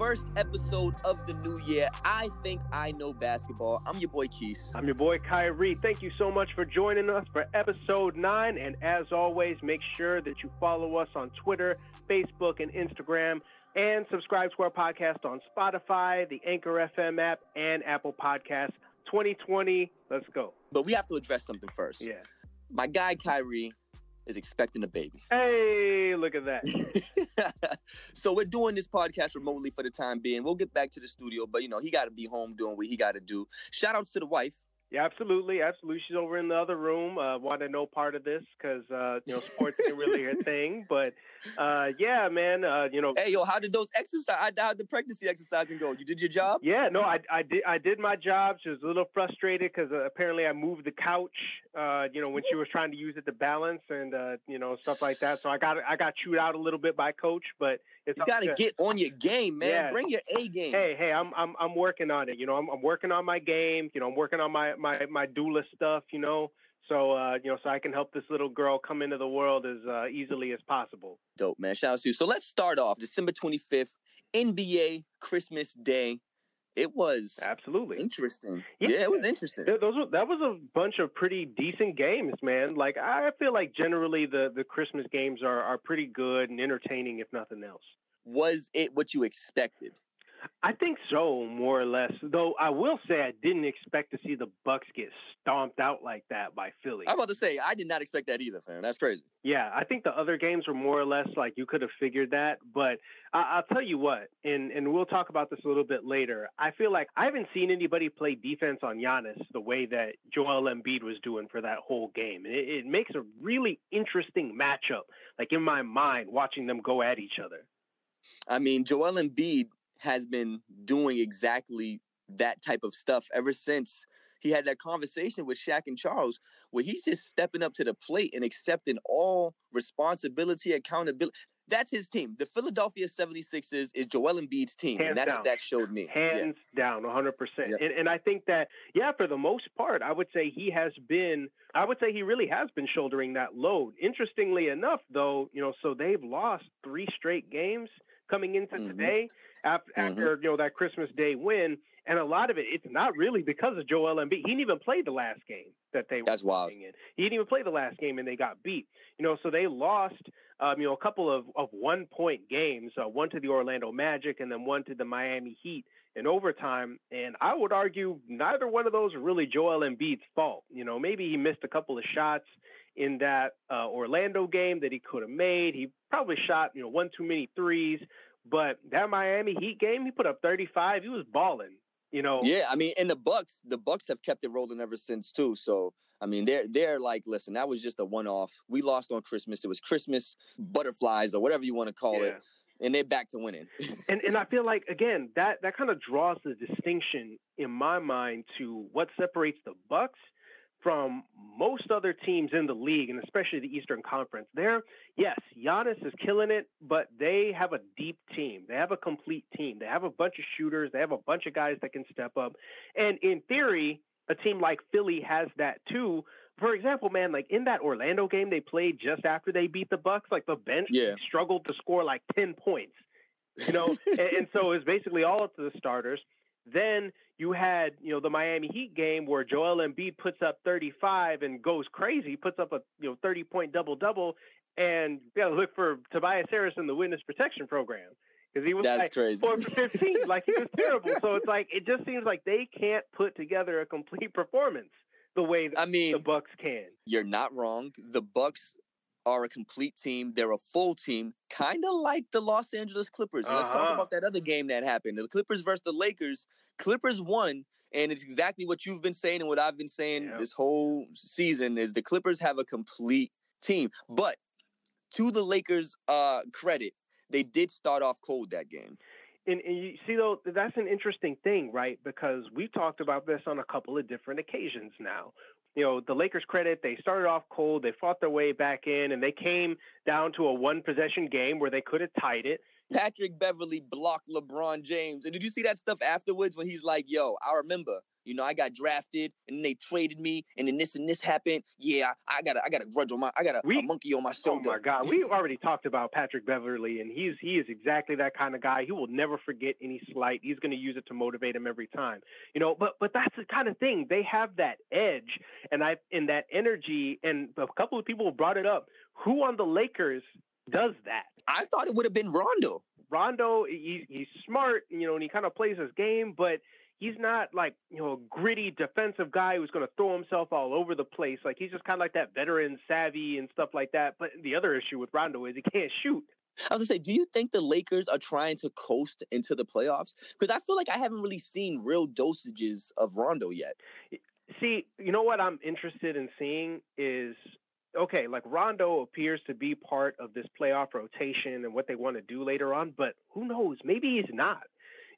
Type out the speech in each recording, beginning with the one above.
First episode of the new year. I think I know basketball. I'm your boy Keys. I'm your boy Kyrie. Thank you so much for joining us for episode nine. And as always, make sure that you follow us on Twitter, Facebook, and Instagram. And subscribe to our podcast on Spotify, the Anchor FM app, and Apple Podcasts. 2020, let's go. But we have to address something first. Yeah. My guy Kyrie is expecting a baby. Hey, look at that. so we're doing this podcast remotely for the time being. We'll get back to the studio, but you know, he got to be home doing what he got to do. Shout outs to the wife. Yeah, absolutely, absolutely. She's over in the other room. Uh, wanted no part of this because uh, you know sports isn't really her thing. But uh, yeah, man, uh, you know. Hey, yo, how did those exercise? How did the pregnancy exercising go? You did your job? Yeah, no, I, I did. I did my job. She was a little frustrated because uh, apparently I moved the couch. Uh, you know, when she was trying to use it to balance and uh, you know stuff like that. So I got I got chewed out a little bit by coach, but it's you got to get on your game, man. Yeah. Bring your A game. Hey, hey, I'm I'm I'm working on it. You know, I'm, I'm working on my game. You know, I'm working on my my my doula stuff. You know, so uh, you know, so I can help this little girl come into the world as uh, easily as possible. Dope, man. Shout out to you. So let's start off December 25th, NBA Christmas Day. It was absolutely interesting. Yeah, yeah it was interesting. Those were, that was a bunch of pretty decent games, man. Like I feel like generally the the Christmas games are are pretty good and entertaining, if nothing else. Was it what you expected? I think so, more or less. Though I will say I didn't expect to see the Bucks get stomped out like that by Philly. I'm about to say I did not expect that either, fam. That's crazy. Yeah, I think the other games were more or less like you could have figured that. But I- will tell you what, and and we'll talk about this a little bit later. I feel like I haven't seen anybody play defense on Giannis the way that Joel Embiid was doing for that whole game. And it, it makes a really interesting matchup, like in my mind, watching them go at each other. I mean, Joel Embiid has been doing exactly that type of stuff ever since he had that conversation with Shaq and Charles, where he's just stepping up to the plate and accepting all responsibility, accountability. That's his team. The Philadelphia 76ers is Joel Embiid's team. Hands and that's down. what that showed me. Hands yeah. down, 100%. And, and I think that, yeah, for the most part, I would say he has been, I would say he really has been shouldering that load. Interestingly enough, though, you know, so they've lost three straight games coming into mm-hmm. today after, mm-hmm. after you know that Christmas Day win, and a lot of it it's not really because of Joel Embiid. He didn't even play the last game that they That's were wild. in. He didn't even play the last game, and they got beat. You know, so they lost. Um, you know, a couple of, of one point games, uh, one to the Orlando Magic and then one to the Miami Heat in overtime. And I would argue neither one of those are really Joel Embiid's fault. You know, maybe he missed a couple of shots in that uh, Orlando game that he could have made. He probably shot, you know, one too many threes. But that Miami Heat game, he put up 35. He was balling. You know. Yeah, I mean, and the Bucks, the Bucks have kept it rolling ever since too. So I mean, they're they're like, listen, that was just a one off. We lost on Christmas. It was Christmas butterflies or whatever you want to call yeah. it. And they're back to winning. and and I feel like again that that kind of draws the distinction in my mind to what separates the Bucks from most other teams in the league, and especially the Eastern Conference. There, yes, Giannis is killing it, but they have a deep team. They have a complete team. They have a bunch of shooters. They have a bunch of guys that can step up. And in theory, a team like Philly has that too. For example, man, like in that Orlando game they played just after they beat the Bucks, like the bench yeah. struggled to score like ten points. You know, and, and so it's basically all up to the starters. Then you had, you know, the Miami Heat game where Joel Embiid puts up 35 and goes crazy, puts up a, you know, 30 point double double, and you got to look for Tobias Harris in the witness protection program because he was That's like crazy. four for 15, like he was terrible. So it's like it just seems like they can't put together a complete performance the way that I mean, the Bucks can. You're not wrong. The Bucks are a complete team. They're a full team, kind of like the Los Angeles Clippers. Uh-huh. Let's talk Uh-huh. about that other game that happened. The Clippers versus the Lakers. Clippers won, and it's exactly what you've been saying and what I've been saying Yep. this whole season is the Clippers have a complete team. But to the Lakers' uh, credit, they did start off cold that game. And, and you see, though, that's an interesting thing, right? Because we've talked about this on a couple of different occasions now. You know, the Lakers' credit, they started off cold, they fought their way back in, and they came down to a one possession game where they could have tied it. Patrick Beverley blocked LeBron James. And did you see that stuff afterwards when he's like, yo, I remember, you know, I got drafted and they traded me and then this and this happened. Yeah, I got a, I got a grudge on my I got a, We- a monkey on my oh shoulder. Oh my God, we already talked about Patrick Beverley, and he's he is exactly that kind of guy. He will never forget any slight. He's going to use it to motivate him every time, you know. But but that's the kind of thing they have that edge, and I in that energy. And a couple of people brought it up. Who on the Lakers does that? I thought it would have been Rondo. Rondo, he, he's smart, you know, and he kind of plays his game, but he's not like you know a gritty defensive guy who's going to throw himself all over the place. Like he's just kind of like that veteran savvy and stuff like that. But the other issue with Rondo is he can't shoot. I was gonna say, do you think the Lakers are trying to coast into the playoffs? Because I feel like I haven't really seen real dosages of Rondo yet. See, you know what I'm interested in seeing is okay, like Rondo appears to be part of this playoff rotation and what they want to do later on, but who knows? Maybe he's not.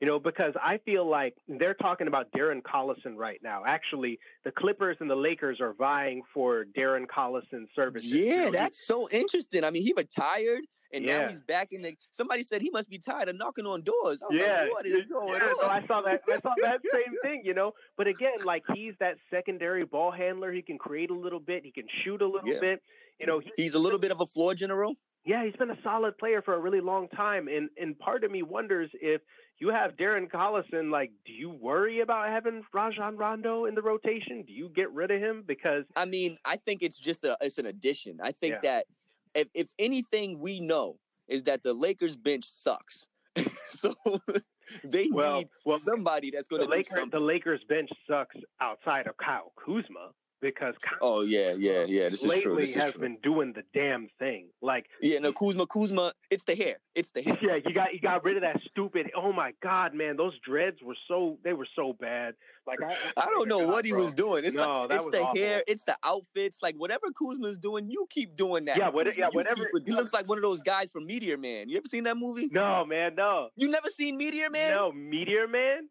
You know, because I feel like they're talking about Darren Collison right now. Actually, the Clippers and the Lakers are vying for Darren Collison's services. Yeah, that's so interesting. I mean, he retired and now he's back in the. Somebody said he must be tired of knocking on doors. Yeah, like, what is going yeah, on? no, I saw that. I saw that same thing, you know. But again, like he's that secondary ball handler. He can create a little bit. He can shoot a little Yeah. bit. You know, he, He's a little bit of a floor general. yeah, he's been a solid player for a really long time. And and part of me wonders if you have Darren Collison, like, do you worry about having Rajon Rondo in the rotation? Do you get rid of him because I mean, I think it's just a it's an addition. I think Yeah. that if if anything we know is that the Lakers bench sucks. so they well, need well, somebody that's going the to do Lakers the Lakers bench sucks outside of Kyle Kuzma because Kyle Oh yeah, yeah, yeah. This is lately true. This is has true. been doing the damn thing. Like Yeah, no, Kuzma, Kuzma. It's the hair. It's the hair. Yeah, you got you got rid of that stupid. Oh my god, man, those dreads were so they were so bad. Like I, I don't know God, what he bro. was doing. It's No, like that it's was the awful. hair, it's the outfits, like whatever Kuzma's doing, you keep doing that. Yeah, what- yeah, You whatever- keep- he looks like one of those guys from Meteor Man. You ever seen that movie? No, man, no, You never seen Meteor Man? no, Meteor Man.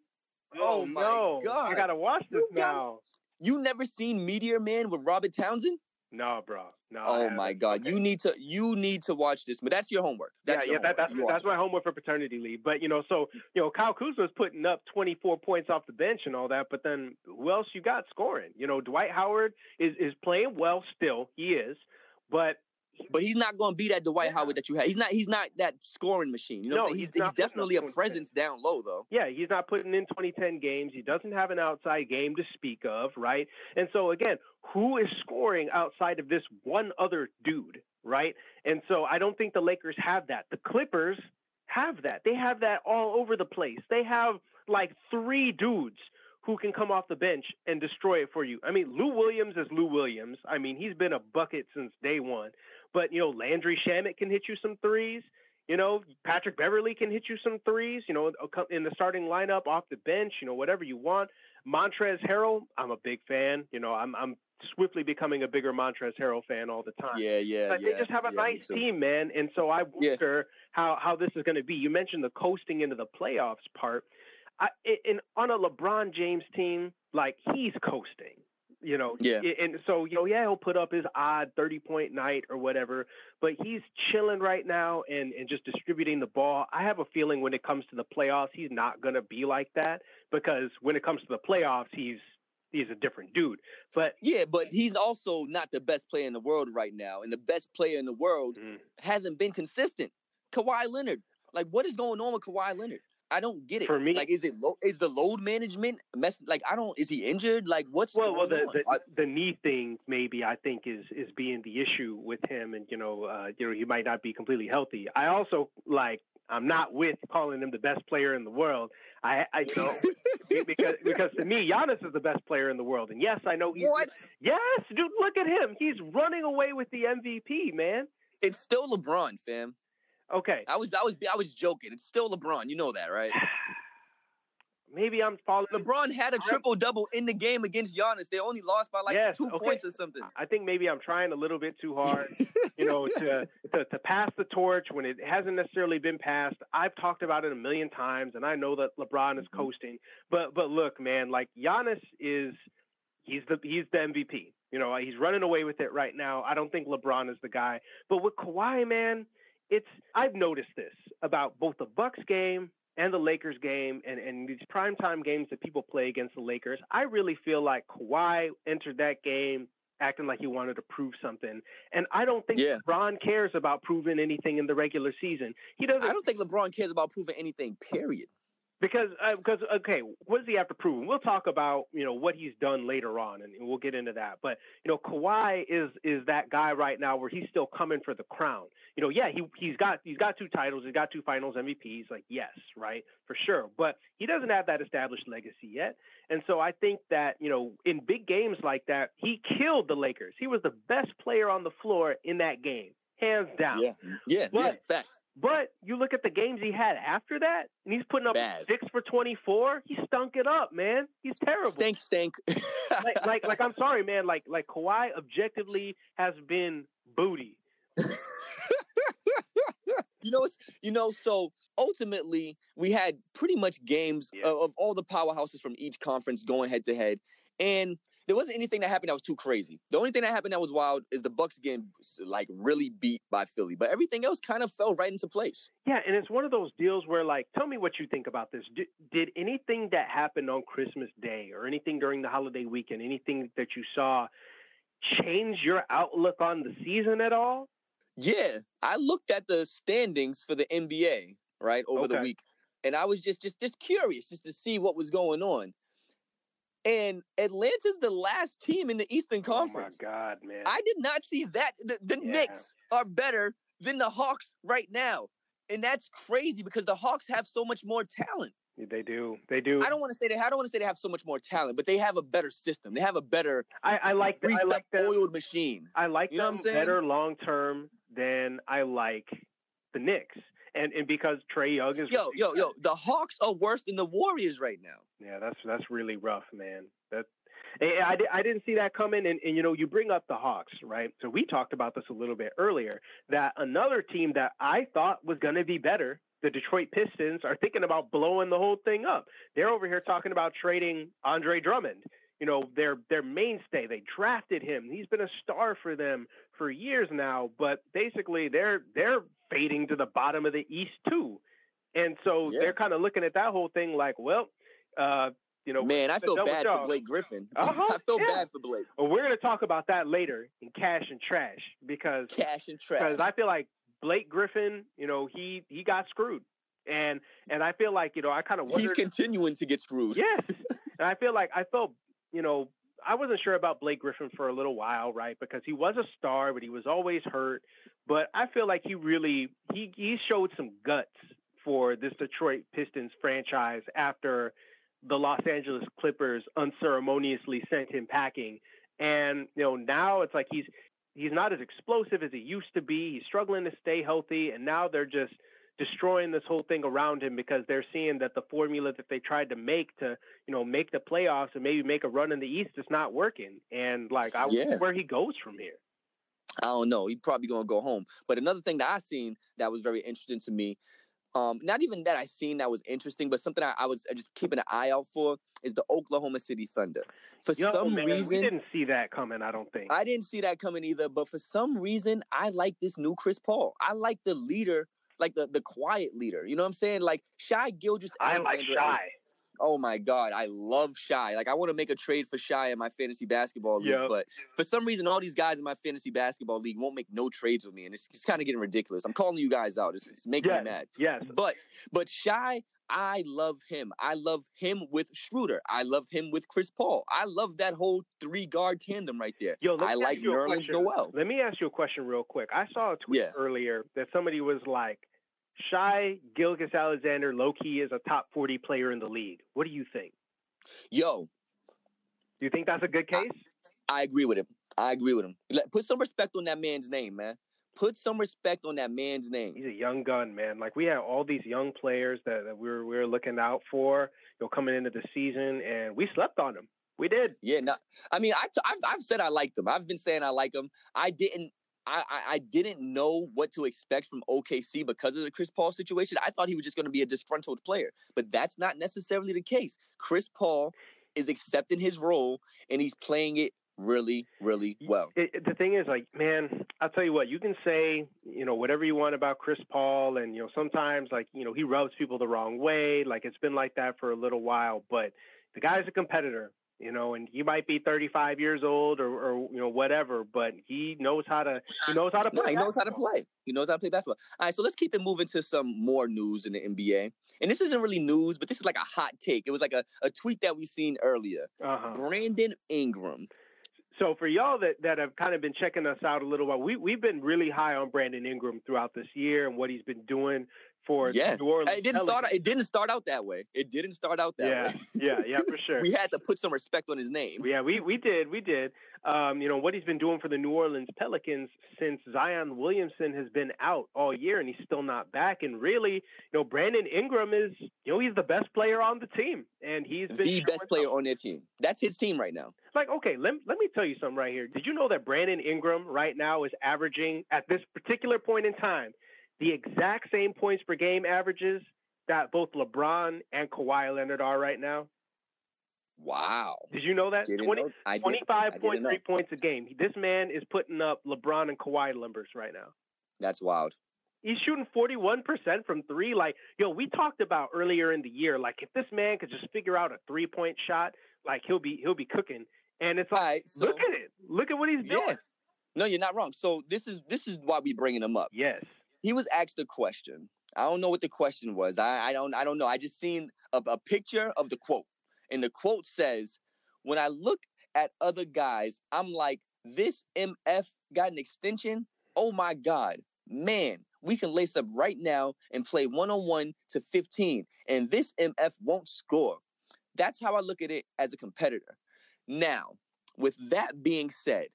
Oh, oh my no. God. I gotta watch this You gotta- now. You never seen Meteor Man with Robert Townsend? No, bro, no. Oh my God! Okay. You need to you need to watch this. But that's your homework. That's yeah, your yeah, that, that's You that's my homework for paternity leave. But you know, so you know, Kyle Kuzma's putting up 24 points off the bench and all that. But then who else you got scoring? You know, Dwight Howard is is playing well still. He is, but But he's not going to be that Dwight Yeah. Howard that you had. He's not. He's not that scoring machine. You know, No, he's he's, he's not putting up definitely a presence down low, though. Yeah, he's not putting in 2010 games. He doesn't have an outside game to speak of, right? And so again, who is scoring outside of this one other dude, right? And so I don't think the Lakers have that. The Clippers have that. They have that all over the place. They have like three dudes who can come off the bench and destroy it for you. I mean, Lou Williams is Lou Williams. I mean, he's been a bucket since day one. But you know, Landry Shamet can hit you some threes. You know, Patrick Beverley can hit you some threes. You know, in the starting lineup, off the bench. You know, whatever you want. Montrez Harrell, I'm a big fan. You know, I'm I'm swiftly becoming a bigger Montrez Harrell fan all the time. Yeah, yeah, But yeah. they just have a yeah, nice team, man. And so I Yeah. wonder how how this is going to be. You mentioned the coasting into the playoffs part. I, in on a LeBron James team, like he's coasting. You know, Yeah. and so you know, yeah, he'll put up his odd thirty point night or whatever, but he's chilling right now and and just distributing the ball. I have a feeling when it comes to the playoffs, he's not going to be like that because when it comes to the playoffs, he's he's a different dude. But Yeah, but he's also not the best player in the world right now, and the best player in the world mm, hasn't been consistent. Kawhi Leonard, like, what is going on with Kawhi Leonard? I don't get it. For me- like, is it lo- is the load management mess? Like, I don't. Is he injured? Like, what's Well, well, the, the I- the knee thing maybe I think is is being the issue with him, and you know, uh, you know, he might not be completely healthy. I also like I'm not with calling him the best player in the world. I, I you know, because because to me, Giannis is the best player in the world, and yes, I know he's what? yes, dude, look at him, he's running away with the MVP, man. It's still LeBron, fam. Okay, I was I was I was joking. It's still LeBron. You know that, right? maybe I'm following. LeBron had a triple double in the game against Giannis. They only lost by like Yes, two okay. points or something. I think maybe I'm trying a little bit too hard. you know, to, to to pass the torch when it hasn't necessarily been passed. I've talked about it a million times, and I know that LeBron is Mhm. coasting. But but look, man, like Giannis is he's the he's the MVP. You know, he's running away with it right now. I don't think LeBron is the guy. But with Kawhi, man, it's I've noticed this about both the Bucks game and the Lakers game and, and these primetime games that people play against the Lakers. I really feel like Kawhi entered that game acting like he wanted to prove something. And I don't think yeah. LeBron cares about proving anything in the regular season. He doesn't I don't think LeBron cares about proving anything, period because because uh, okay, what does he have to prove? we'll talk about you know what he's done later on, and we'll get into that. But you know, Kawhi is is that guy right now where he's still coming for the crown. You know, yeah, he he's got he's got two titles, he's got two Finals MVPs. Like yes, right for sure, but he doesn't have that established legacy yet. And so I think that you know in big games like that, he killed the Lakers. He was the best player on the floor in that game, hands down. Yeah, yeah, but, yeah. Fact. But you look at the games he had after that, and he's putting up Bad. six for twenty four. He stunk it up, man. He's terrible. Stink, stink. like, like, like, I'm sorry, man. Like, like Kawhi objectively has been booty. you know, it's you know. So ultimately, we had pretty much games yeah. of, of all the powerhouses from each conference going head to head, and there wasn't anything that happened that was too crazy. The only thing that happened that was wild is the Bucks getting like really beat by Philly, but everything else kind of fell right into place. Yeah, and it's one of those deals where like, tell me what you think about this. Did, did anything that happened on Christmas Day or anything during the holiday weekend, anything that you saw, change your outlook on the season at all? Yeah, I looked at the standings for the NBA right over okay. the week, and I was just just just curious just to see what was going on. And Atlanta's the last team in the Eastern Conference. Oh my God, man! I did not see that. The, the yeah. Knicks are better than the Hawks right now, and that's crazy because the Hawks have so much more talent. They do. They do. I don't want to say they. I don't want to say they have so much more talent, but they have a better system. They have a better. I, I like. The, I like the oiled machine. I like you them better long term than I like the Knicks and and because Trae Young is yo yo yo, the Hawks are worse than the Warriors right now. Yeah, that's that's really rough, man. That I, I didn't see that coming, and, and you know you bring up the Hawks, right? So we talked about this a little bit earlier. That another team that I thought was going to be better, the Detroit Pistons, are thinking about blowing the whole thing up. They're over here talking about trading Andre Drummond you know their their mainstay. They drafted him. He's been a star for them for years now. But basically, they're they're fading to the bottom of the East too, and so yeah. they're kind of looking at that whole thing like, well, uh, you know, man, I feel bad for Blake Griffin. Uh-huh, I feel yeah. bad for Blake. Well, we're going to talk about that later in cash and trash because cash and trash. Because I feel like Blake Griffin, you know, he he got screwed, and and I feel like you know I kind of he's continuing to get screwed. Yes, and I feel like I felt you know, I wasn't sure about Blake Griffin for a little while, right? Because he was a star, but he was always hurt. But I feel like he really he he showed some guts for this Detroit Pistons franchise after the Los Angeles Clippers unceremoniously sent him packing. And you know, now it's like he's he's not as explosive as he used to be. He's struggling to stay healthy, and now they're just destroying this whole thing around him because they're seeing that the formula that they tried to make to you know make the playoffs and maybe make a run in the East is not working. And like I yeah. where he goes from here. I don't know. He's probably gonna go home. But another thing that I seen that was very interesting to me, um, not even that I seen that was interesting, but something I, I was just keeping an eye out for is the Oklahoma City Thunder. For Yo, some man, reason, we didn't see that coming. I don't think I didn't see that coming either. But for some reason, I like this new Chris Paul. I like the leader like the the quiet leader. You know what I'm saying? Like Shai Gilgeous. I like Shai. Oh my god, I love Shai. Like I want to make a trade for Shai in my fantasy basketball league, yep. but for some reason, all these guys in my fantasy basketball league won't make no trades with me, and it's, it's kind of getting ridiculous. I'm calling you guys out. It's, it's making yes. me mad. Yes, but but Shai, I love him. I love him with Schroeder. I love him with Chris Paul. I love that whole three guard tandem right there. Yo, I like Nerlens Noel. Let me ask you a question real quick. I saw a tweet yeah. earlier that somebody was like, Shai Gilgeous-Alexander, low key, is a top 40 player in the league. What do you think? Yo. Do you think that's a good case? I, I agree with him. I agree with him. Put some respect on that man's name, man. Put some respect on that man's name. He's a young gun, man. Like we have all these young players that, that we're we're looking out for, you know, coming into the season, and we slept on them. We did. Yeah, no, I mean, I, I've, I've said I like them. I've been saying I like them. I didn't I, I, didn't know what to expect from OKC because of the Chris Paul situation. I thought he was just going to be a disgruntled player, but that's not necessarily the case. Chris Paul is accepting his role and he's playing it really, really well. It, it, the thing is, like, man, I'll tell you what. You can say, you know, whatever you want about Chris Paul, and you know, sometimes, like, you know, he rubs people the wrong way. Like, it's been like that for a little while. But the guy's a competitor you know, and he might be 35 years old or, or you know whatever, but he knows how to he knows how to play. No, he knows how to play. He knows how to play basketball. All right, so let's keep it moving to some more news in the NBA. And this isn't really news, but this is like a hot take. It was like a, a tweet that we seen earlier. Uh-huh. Brandon Ingram. So for y'all that, that have kind of been checking us out a little while, we we've been really high on Brandon Ingram throughout this year and what he's been doing for yeah. New Orleans. It didn't start. It didn't start out that way. It didn't start out that yeah. way. yeah, yeah, for sure. we had to put some respect on his name. Yeah, we we did, we did. Um, you know what he's been doing for the New Orleans Pelicans since Zion Williamson has been out all year, and he's still not back. And really, you know, Brandon Ingram is, you know, he's the best player on the team, and he's been the best player on their team. That's his team right now. Like, okay, let let me tell you something right here. Did you know that Brandon Ingram right now is averaging at this particular point in time? The exact same points per game averages that both LeBron and Kawhi Leonard are right now. Wow. Did you know that? Didn't 20, know. 25.3 points a game. This man is putting up LeBron and Kawhi numbers right now. That's wild. He's shooting 41% from three. Like, yo, we talked about earlier in the year, like if this man could just figure out a three point shot, like he'll be he'll be cooking. And it's like, right, so, look at it. Look at what he's doing. Yeah. No, you're not wrong. So this is this is why we bringing him up. Yes he was asked a question. I don't know what the question was. I, I don't I don't know. I just seen a, a picture of the quote. And the quote says, when I look at other guys, I'm like, this MF got an extension. Oh my God, man, we can lace up right now and play one on one to 15, and this MF won't score. That's how I look at it as a competitor. Now, with that being said,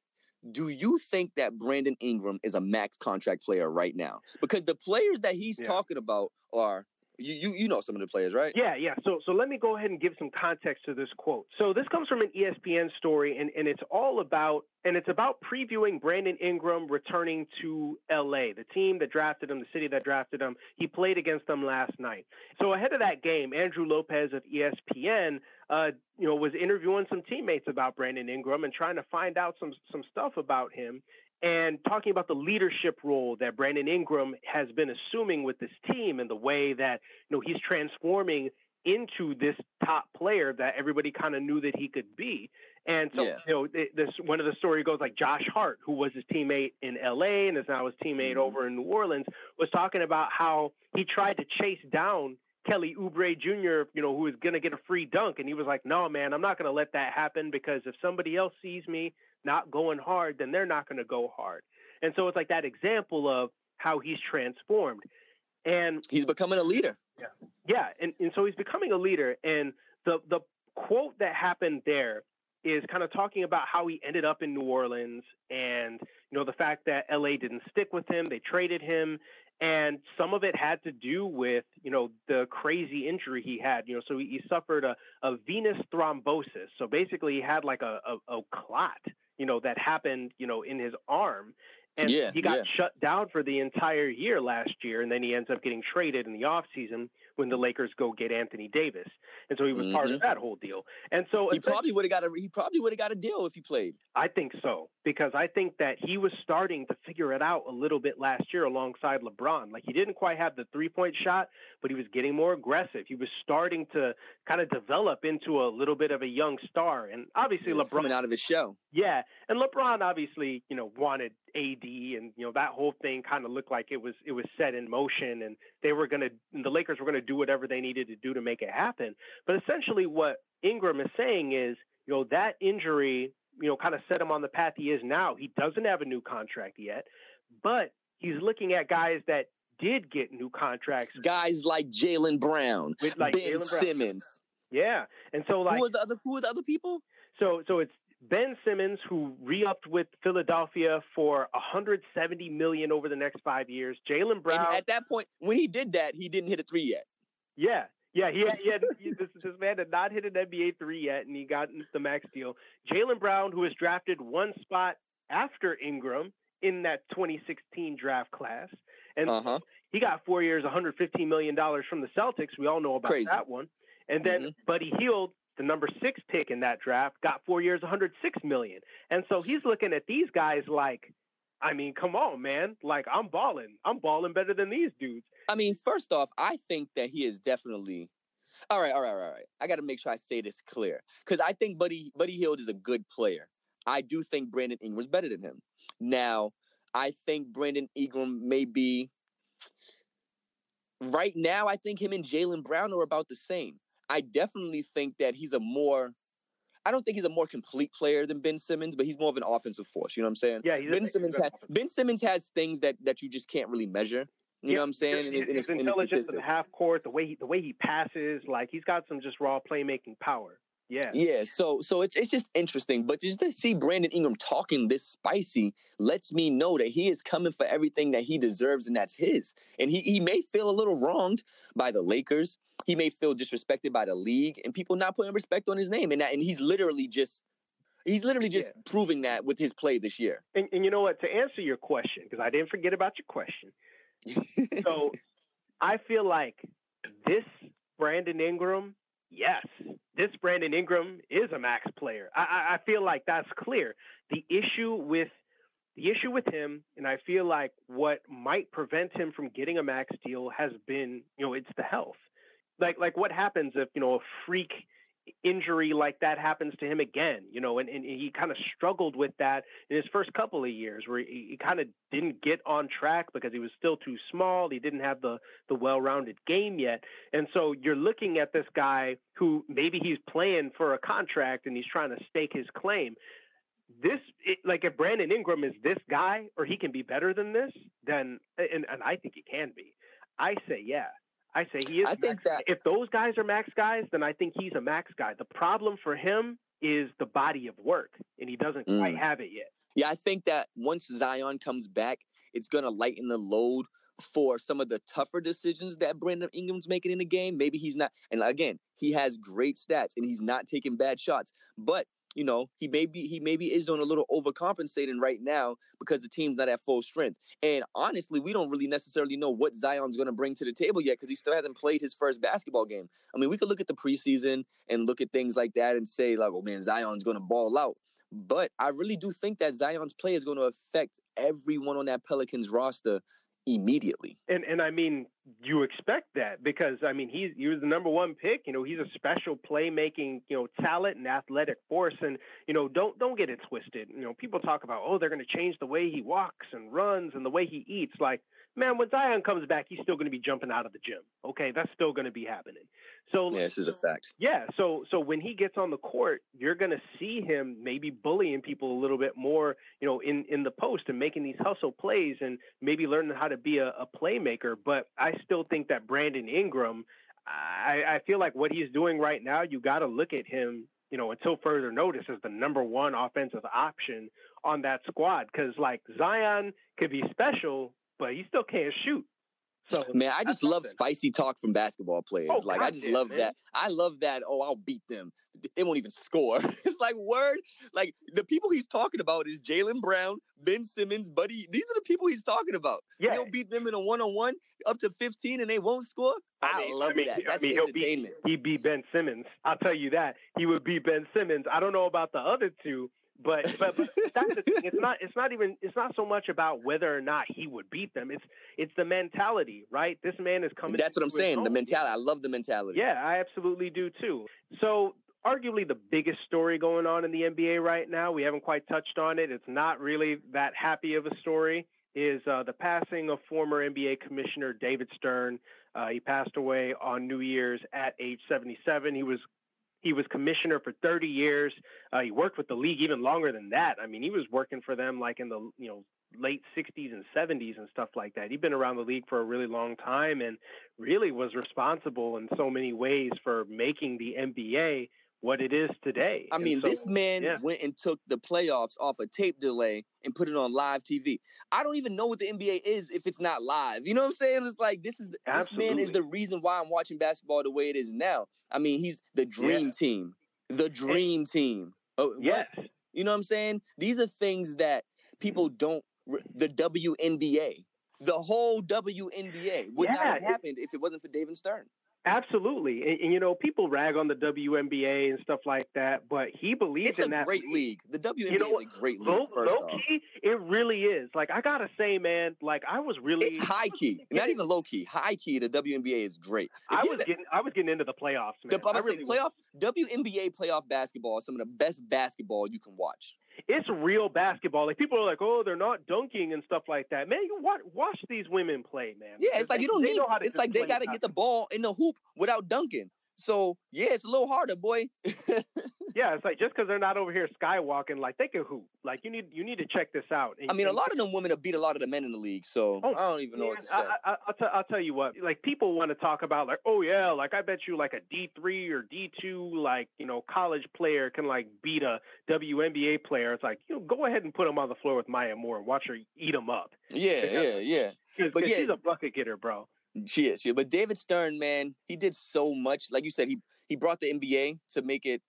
do you think that Brandon Ingram is a max contract player right now? Because the players that he's yeah. talking about are you, you you know some of the players, right? Yeah, yeah. So so let me go ahead and give some context to this quote. So this comes from an ESPN story, and, and it's all about and it's about previewing Brandon Ingram returning to LA, the team that drafted him, the city that drafted him. He played against them last night. So ahead of that game, Andrew Lopez of ESPN, uh, you know, was interviewing some teammates about Brandon Ingram and trying to find out some some stuff about him and talking about the leadership role that Brandon Ingram has been assuming with this team and the way that you know he's transforming into this top player that everybody kind of knew that he could be. And so, yeah. you know, this one of the story goes like Josh Hart, who was his teammate in LA and is now his teammate mm-hmm. over in New Orleans, was talking about how he tried to chase down Kelly Oubre Jr., you know, who was going to get a free dunk. And he was like, no, man, I'm not going to let that happen because if somebody else sees me not going hard, then they're not going to go hard. And so it's like that example of how he's transformed. And he's becoming a leader. Yeah. Yeah. And, and so he's becoming a leader. And the, the quote that happened there is kind of talking about how he ended up in New Orleans and, you know, the fact that LA didn't stick with him. They traded him and some of it had to do with you know the crazy injury he had you know so he, he suffered a, a venous thrombosis so basically he had like a, a, a clot you know that happened you know in his arm and yeah, he got yeah. shut down for the entire year last year and then he ends up getting traded in the off season when the Lakers go get Anthony Davis, and so he was mm-hmm. part of mm-hmm. that whole deal. And so he probably would have got a he probably would have got a deal if he played. I think so because I think that he was starting to figure it out a little bit last year alongside LeBron. Like he didn't quite have the three point shot, but he was getting more aggressive. He was starting to kind of develop into a little bit of a young star, and obviously LeBron coming out of his show. Yeah, and LeBron obviously you know wanted AD, and you know that whole thing kind of looked like it was it was set in motion, and they were gonna the Lakers were gonna do whatever they needed to do to make it happen. But essentially, what Ingram is saying is, you know, that injury, you know, kind of set him on the path he is now. He doesn't have a new contract yet, but he's looking at guys that did get new contracts. Guys like Jaylen Brown, like Ben. Simmons. Yeah, and so like who are the other who are the other people? So so it's Ben Simmons, who re-upped with Philadelphia for 170 million over the next five years. Jaylen Brown. And at that point, when he did that, he didn't hit a three yet. Yeah, yeah, he had, he had this, this man had not hit an NBA three yet, and he got the max deal. Jaylen Brown, who was drafted one spot after Ingram in that 2016 draft class, and uh-huh. he got four years, 115 million dollars from the Celtics. We all know about Crazy. that one. And then mm-hmm. Buddy Hield the number six pick in that draft, got four years, 106 million. And so he's looking at these guys like, I mean, come on, man. Like I'm balling. I'm balling better than these dudes. I mean, first off, I think that he is definitely all right, all right, all right. I got to make sure I say this clear because I think Buddy Buddy Hield is a good player. I do think Brandon Ingram's better than him. Now, I think Brandon Ingram may be right now. I think him and Jaylen Brown are about the same. I definitely think that he's a more I don't think he's a more complete player than Ben Simmons, but he's more of an offensive force. You know what I'm saying? Yeah, Ben Simmons has Ben Simmons has things that that you just can't really measure. You yeah, know what I'm saying? His, his, his intelligence in the half court, the way he, the way he passes, like he's got some just raw playmaking power. Yeah. Yeah. So so it's it's just interesting. But just to see Brandon Ingram talking this spicy lets me know that he is coming for everything that he deserves and that's his. And he, he may feel a little wronged by the Lakers. He may feel disrespected by the league and people not putting respect on his name. And that and he's literally just he's literally just yeah. proving that with his play this year. And, and you know what? To answer your question, because I didn't forget about your question. so I feel like this Brandon Ingram yes, this Brandon Ingram is a max player. I, I feel like that's clear. The issue with the issue with him, and I feel like what might prevent him from getting a max deal has been, you know, it's the health. Like like what happens if, you know, a freak injury like that happens to him again, you know, and, and he kind of struggled with that in his first couple of years where he, he kind of didn't get on track because he was still too small. He didn't have the, the well-rounded game yet. And so you're looking at this guy who maybe he's playing for a contract and he's trying to stake his claim. This, it, like if Brandon Ingram is this guy or he can be better than this, then, and, and I think he can be. I say, yeah, I say he is. I think that if those guys are max guys, then I think he's a max guy. The problem for him is the body of work, and he doesn't mm. quite have it yet. Yeah, I think that once Zion comes back, it's going to lighten the load for some of the tougher decisions that Brandon Ingram's making in the game. Maybe he's not, and again, he has great stats and he's not taking bad shots. But you know, he maybe he maybe is doing a little overcompensating right now because the team's not at full strength. And honestly, we don't really necessarily know what Zion's going to bring to the table yet because he still hasn't played his first basketball game. I mean, we could look at the preseason and look at things like that and say like, "Oh man, Zion's going to ball out." But I really do think that Zion's play is going to affect everyone on that Pelicans roster immediately. And and I mean, you expect that because I mean he's he was the number one pick. You know, he's a special playmaking you know talent and athletic force. And you know, don't don't get it twisted. You know, people talk about oh they're going to change the way he walks and runs and the way he eats. Like man, when Zion comes back, he's still going to be jumping out of the gym. Okay, that's still going to be happening. So yeah, this is a fact. Yeah, so so when he gets on the court, you're going to see him maybe bullying people a little bit more, you know, in in the post and making these hustle plays and maybe learning how to be a, a playmaker. But I still think that Brandon Ingram. I, I feel like what he's doing right now, you got to look at him you know, until further notice as the number one offensive option on that squad. Because like Zion could be special, but he still can't shoot. So man, I just love spicy talk from basketball players. Oh, like I just love man. that. I love that. Oh, I'll beat them. They won't even score. it's like word. Like the people he's talking about is Jaylen Brown, Ben Simmons, Buddy. These are the people he's talking about. Yeah. He'll beat them in a one on one up to 15 and they won't score. I, I mean, love I mean, that. That's I mean, entertainment. He'll beat, he'd beat Ben Simmons. I'll tell you that. He would beat Ben Simmons. I don't know about the other two, but but, but that's the thing. It's not it's not even it's not so much about whether or not he would beat them. It's it's the mentality, right? This man is coming. That's what I'm saying. The mentality. I love the mentality. Yeah, I absolutely do too. So arguably the biggest story going on in the NBA right now. We haven't quite touched on it. It's not really that happy of a story. Is uh, the passing of former NBA Commissioner David Stern. Uh, he passed away on New Year's at age 77. He was he was commissioner for 30 years. Uh, he worked with the league even longer than that. I mean, he was working for them like in the you know late 60s and 70s and stuff like that. He'd been around the league for a really long time and really was responsible in so many ways for making the NBA what it is today. I mean, so, this man yeah. went and took the playoffs off a tape delay and put it on live TV. I don't even know what the NBA is if it's not live. You know what I'm saying? It's like this is this man is the reason why I'm watching basketball the way it is now. I mean, he's the dream yeah. team, the dream and, team. Oh, yes. What? You know what I'm saying? These are things that people don't. The WNBA, the whole WNBA would yeah, not have happened if it wasn't for David Stern. Absolutely, and, and, you know people rag on the WNBA and stuff like that, but he believes it's in that. It's a great league. The WNBA you know, is a great league. Low, low key, it really is. Like I gotta say, man, like I was really. It's high key, not even low key. High key. The WNBA is great. I was getting, I was getting into the playoffs, man. The, I really playoff was. WNBA playoff basketball is some of the best basketball you can watch it's real basketball. Like people are like, oh, they're not dunking and stuff like that. Man, you watch, watch these women play, man. Yeah, it's like you don't need. It's like they got to get the ball in the hoop without dunking. So yeah, it's a little harder, boy. yeah, it's like just because they're not over here skywalking, like they can hoop. Like you need you need to check this out. I mean, a lot of them women have beat a lot of the men in the league, so oh, I don't even know what to say. I, will t- I'll tell you what, like people want to talk about like, oh yeah, like I bet you like a D three or D two like you know college player can like beat a WNBA player. It's like you know go ahead and put them on the floor with Maya Moore and watch her eat them up. Yeah, yeah, yeah. Cause, but cause yeah, she's a bucket getter, bro. She is, yeah. But David Stern, man, he did so much. Like you said, he he brought the NBA to make it.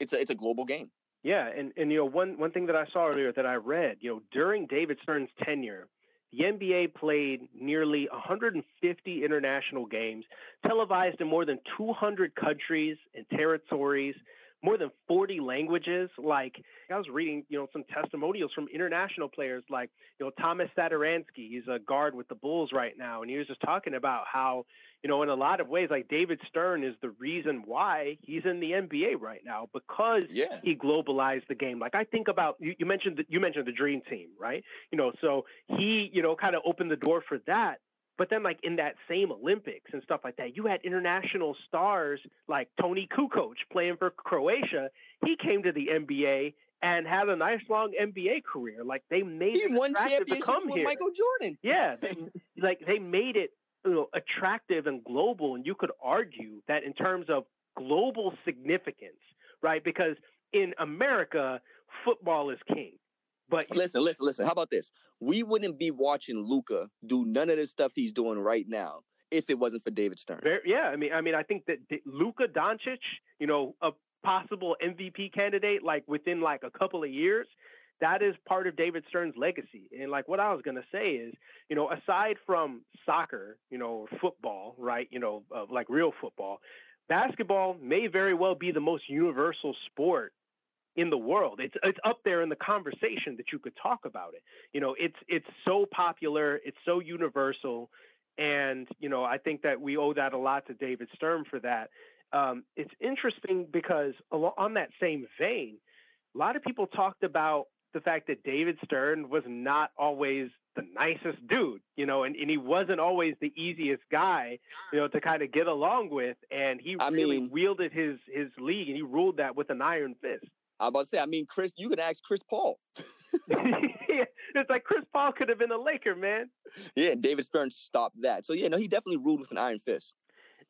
It's a it's a global game. Yeah, and and you know one one thing that I saw earlier that I read, you know, during David Stern's tenure, the NBA played nearly 150 international games, televised in more than 200 countries and territories more than 40 languages. Like I was reading, you know, some testimonials from international players like, you know, Thomas Satoransky. He's a guard with the Bulls right now. And he was just talking about how, you know, in a lot of ways, like David Stern is the reason why he's in the NBA right now because yeah. he globalized the game. Like I think about you, you mentioned the, you mentioned the Dream Team, right? You know, so he, you know, kind of opened the door for that. But then, like in that same Olympics and stuff like that, you had international stars like Tony Kukoc playing for Croatia. He came to the NBA and had a nice long NBA career. Like they made he it won attractive to come with here. Michael Jordan. Yeah, they, like they made it you know attractive and global. And you could argue that in terms of global significance, right? Because in America, football is king. But listen, listen, listen. How about this? We wouldn't be watching Luka do none of this stuff he's doing right now if it wasn't for David Stern. Very, yeah, I mean, I mean, I think that Luka Doncic, you know, a possible MVP candidate, like within like a couple of years, that is part of David Stern's legacy. And like what I was gonna say is, you know, aside from soccer, you know, football, right? You know, uh, like real football, basketball may very well be the most universal sport in the world. It's it's up there in the conversation that you could talk about it. You know, it's it's so popular, it's so universal, and you know, I think that we owe that a lot to David Stern for that. Um, it's interesting because on that same vein, a lot of people talked about the fact that David Stern was not always the nicest dude, you know, and, and he wasn't always the easiest guy, you know, to kind of get along with. And he I really mean, wielded his his league and he ruled that with an iron fist. I about to say, I mean, Chris, you can ask Chris Paul. yeah, it's like Chris Paul could have been a Laker, man. Yeah, David Stern stopped that. So yeah, no, he definitely ruled with an iron fist.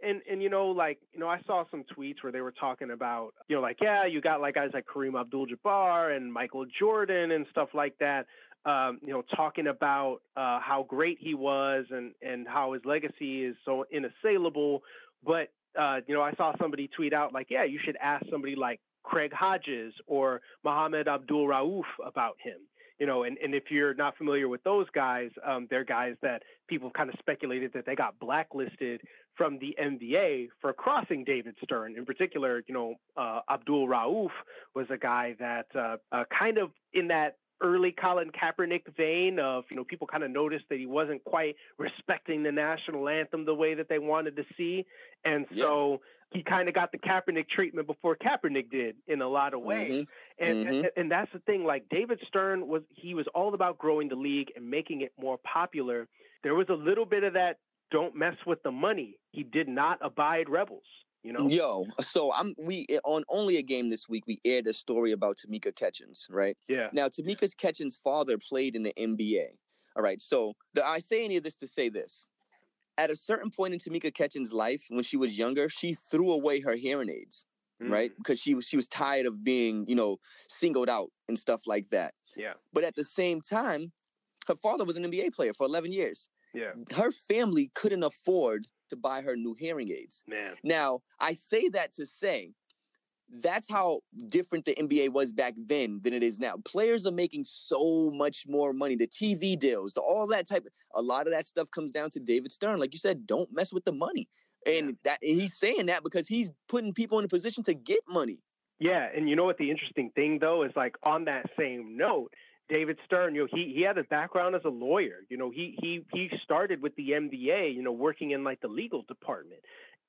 And and you know, like you know, I saw some tweets where they were talking about, you know, like yeah, you got like guys like Kareem Abdul-Jabbar and Michael Jordan and stuff like that. Um, you know, talking about uh, how great he was and and how his legacy is so inassailable. But uh, you know, I saw somebody tweet out like, yeah, you should ask somebody like Craig Hodges or Mohamed Abdul Rauf about him. You know, and, and if you're not familiar with those guys, um, they're guys that people kind of speculated that they got blacklisted from the NBA for crossing David Stern. In particular, you know, uh, Abdul Rauf was a guy that uh, uh, kind of in that early Colin Kaepernick vein of, you know, people kind of noticed that he wasn't quite respecting the national anthem the way that they wanted to see. And so yeah. he kind of got the Kaepernick treatment before Kaepernick did in a lot of ways. Mm-hmm. And, mm-hmm. and and that's the thing, like David Stern was he was all about growing the league and making it more popular. There was a little bit of that don't mess with the money. He did not abide rebels. You know? Yo, so I'm we eh, on only a game this week. We aired a story about Tamika Catchings, right? Yeah. Now Tamika Catchings' father played in the NBA. All right. So the, I say any of this to say this: at a certain point in Tamika Catchings' life, when she was younger, she threw away her hearing aids, mm. right? Because she was she was tired of being you know singled out and stuff like that. Yeah. But at the same time, her father was an NBA player for 11 years. Yeah. Her family couldn't afford to buy her new hearing aids. Man. Now, I say that to say that's how different the NBA was back then than it is now. Players are making so much more money. The TV deals, the, all that type. Of, a lot of that stuff comes down to David Stern. Like you said, don't mess with the money. And that and he's saying that because he's putting people in a position to get money. Yeah, and you know what the interesting thing though is like on that same note, David Stern, you know, he he had a background as a lawyer. You know, he he he started with the NBA, you know, working in like the legal department.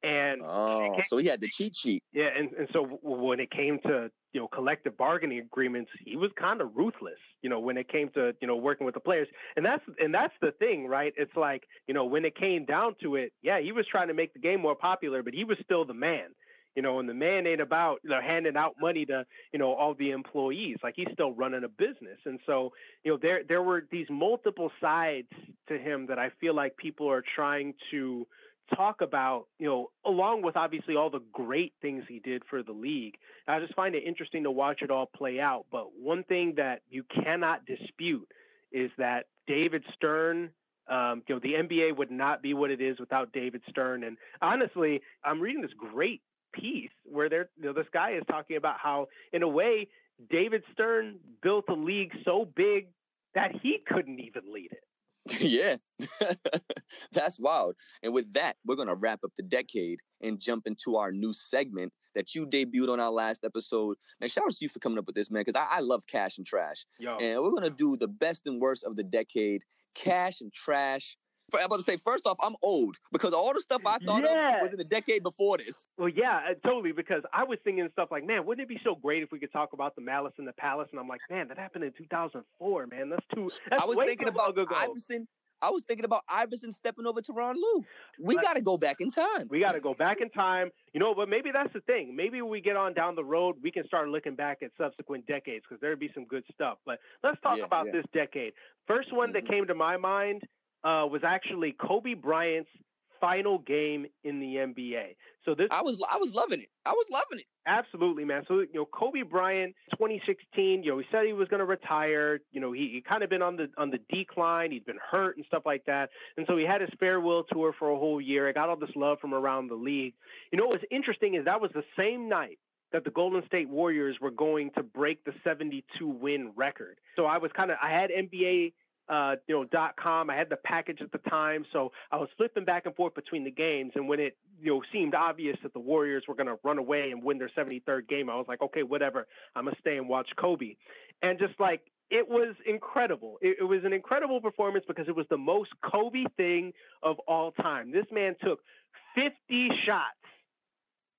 And Oh, so he had the cheat sheet. yeah, and, and so when it came to you know collective bargaining agreements, he was kind of ruthless. You know, when it came to you know working with the players, and that's and that's the thing, right? It's like you know when it came down to it, yeah, he was trying to make the game more popular, but he was still the man. You know, and the man ain't about you know handing out money to you know all the employees. Like he's still running a business, and so you know there there were these multiple sides to him that I feel like people are trying to talk about, you know, along with obviously all the great things he did for the league. I just find it interesting to watch it all play out. But one thing that you cannot dispute is that David Stern, um, you know, the NBA would not be what it is without David Stern. And honestly, I'm reading this great piece where there, you know, this guy is talking about how, in a way, David Stern built a league so big that he couldn't even lead it. yeah. That's wild. And with that, we're going to wrap up the decade and jump into our new segment that you debuted on our last episode. Man, shout out to you for coming up with this, man, because I, I love cash and trash. Yo, And we're going to do the best and worst of the decade cash and trash. I'm about to say, first off, I'm old because all the stuff I thought Yeah. of was in the decade before this. Well, yeah, uh, totally. Because I was thinking stuff like, man, wouldn't it be so great if we could talk about the Malice in the Palace? And I'm like, man, that happened in 2004, man. That's too. That's I was way thinking about. Iverson. I was thinking about Iverson stepping over Tyronn Lue. We got to go back in time. We got to go back in time, you know. But maybe that's the thing. Maybe when we get on down the road, we can start looking back at subsequent decades because there'd be some good stuff. But let's talk Yeah, about yeah. this decade. First one that Mhm. came to my mind uh, was actually Kobe Bryant's final game in the NBA. So this I was I was loving it. I was loving it. Absolutely, man. So you know, Kobe Bryant, 2016. You know, he said he was going to retire. You know, he, he kind of been on the on the decline. He'd been hurt and stuff like that. And so he had his farewell tour for a whole year. I got all this love from around the league. You know, what's interesting is that was the same night that the Golden State Warriors were going to break the 72 win record. So I was kind of I had NBA uh, you know, dot com. I had the package at the time, so I was flipping back and forth between the games. And when it, you know, seemed obvious that the Warriors were going to run away and win their 73rd game, I was like, okay, whatever. I'm gonna stay and watch Kobe. And just like it was incredible. It, it was an incredible performance because it was the most Kobe thing of all time. This man took 50 shots.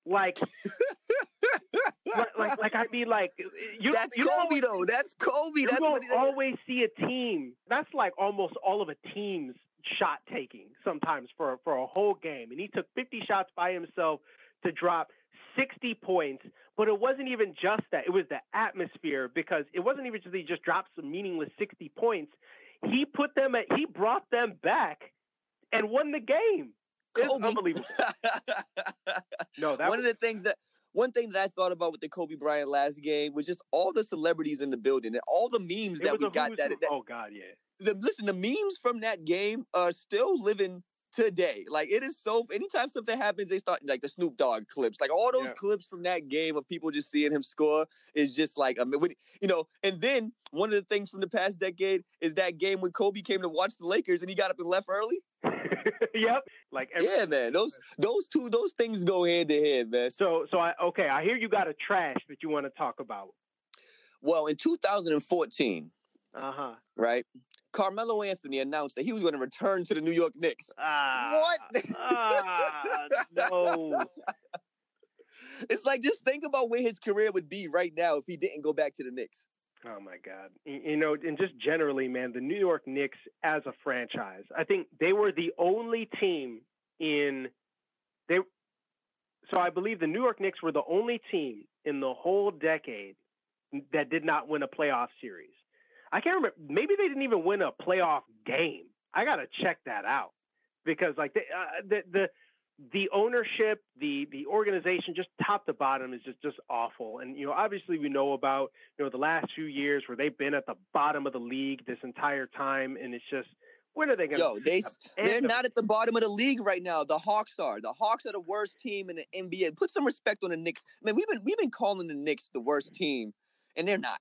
Like, like, like, like, I mean, like, you, That's you Kobe though. That's Kobe. you That's don't always see a team. That's like almost all of a team's shot taking sometimes for for a whole game. And he took 50 shots by himself to drop 60 points. But it wasn't even just that. It was the atmosphere because it wasn't even just that he just dropped some meaningless 60 points. He put them at. He brought them back and won the game. It's Kobe. unbelievable. No, that one was, of the things that one thing that I thought about with the Kobe Bryant last game was just all the celebrities in the building and all the memes it that we got that, that oh god, yeah. the, listen the memes from that game are still living today like it is so anytime something happens they start like the Snoop Dogg clips like all those Yeah. clips from that game of people just seeing him score is just like I mean, when, you know and then one of the things from the past decade is that game when Kobe came to watch the Lakers and he got up and left early yep. Like every, yeah man those those two those things go hand in hand man So, so I okay. I hear you got a trash that you want to talk about. well in 2014 Uh huh. right? Carmelo Anthony announced that he was going to return to the New York Knicks. Ah, What? ah, no. It's like just think about where his career would be right now if he didn't go back to the Knicks. Oh my God. You know, and just generally, man, the New York Knicks as a franchise, I think they were the only team in they. So I believe the New York Knicks were the only team in the whole decade that did not win a playoff series. I can't remember. Maybe they didn't even win a playoff game. I got to check that out because like the, uh, the the the ownership, the the organization, just top to bottom is just just awful. And you know, obviously we know about you know the last few years where they've been at the bottom of the league this entire time, and it's just when are they going to? Yo, they they're not at the bottom of the league right now. The Hawks are. The Hawks are the worst team in the NBA. Put some respect on the Knicks. Man, we've been we've been calling the Knicks the worst team, and they're not.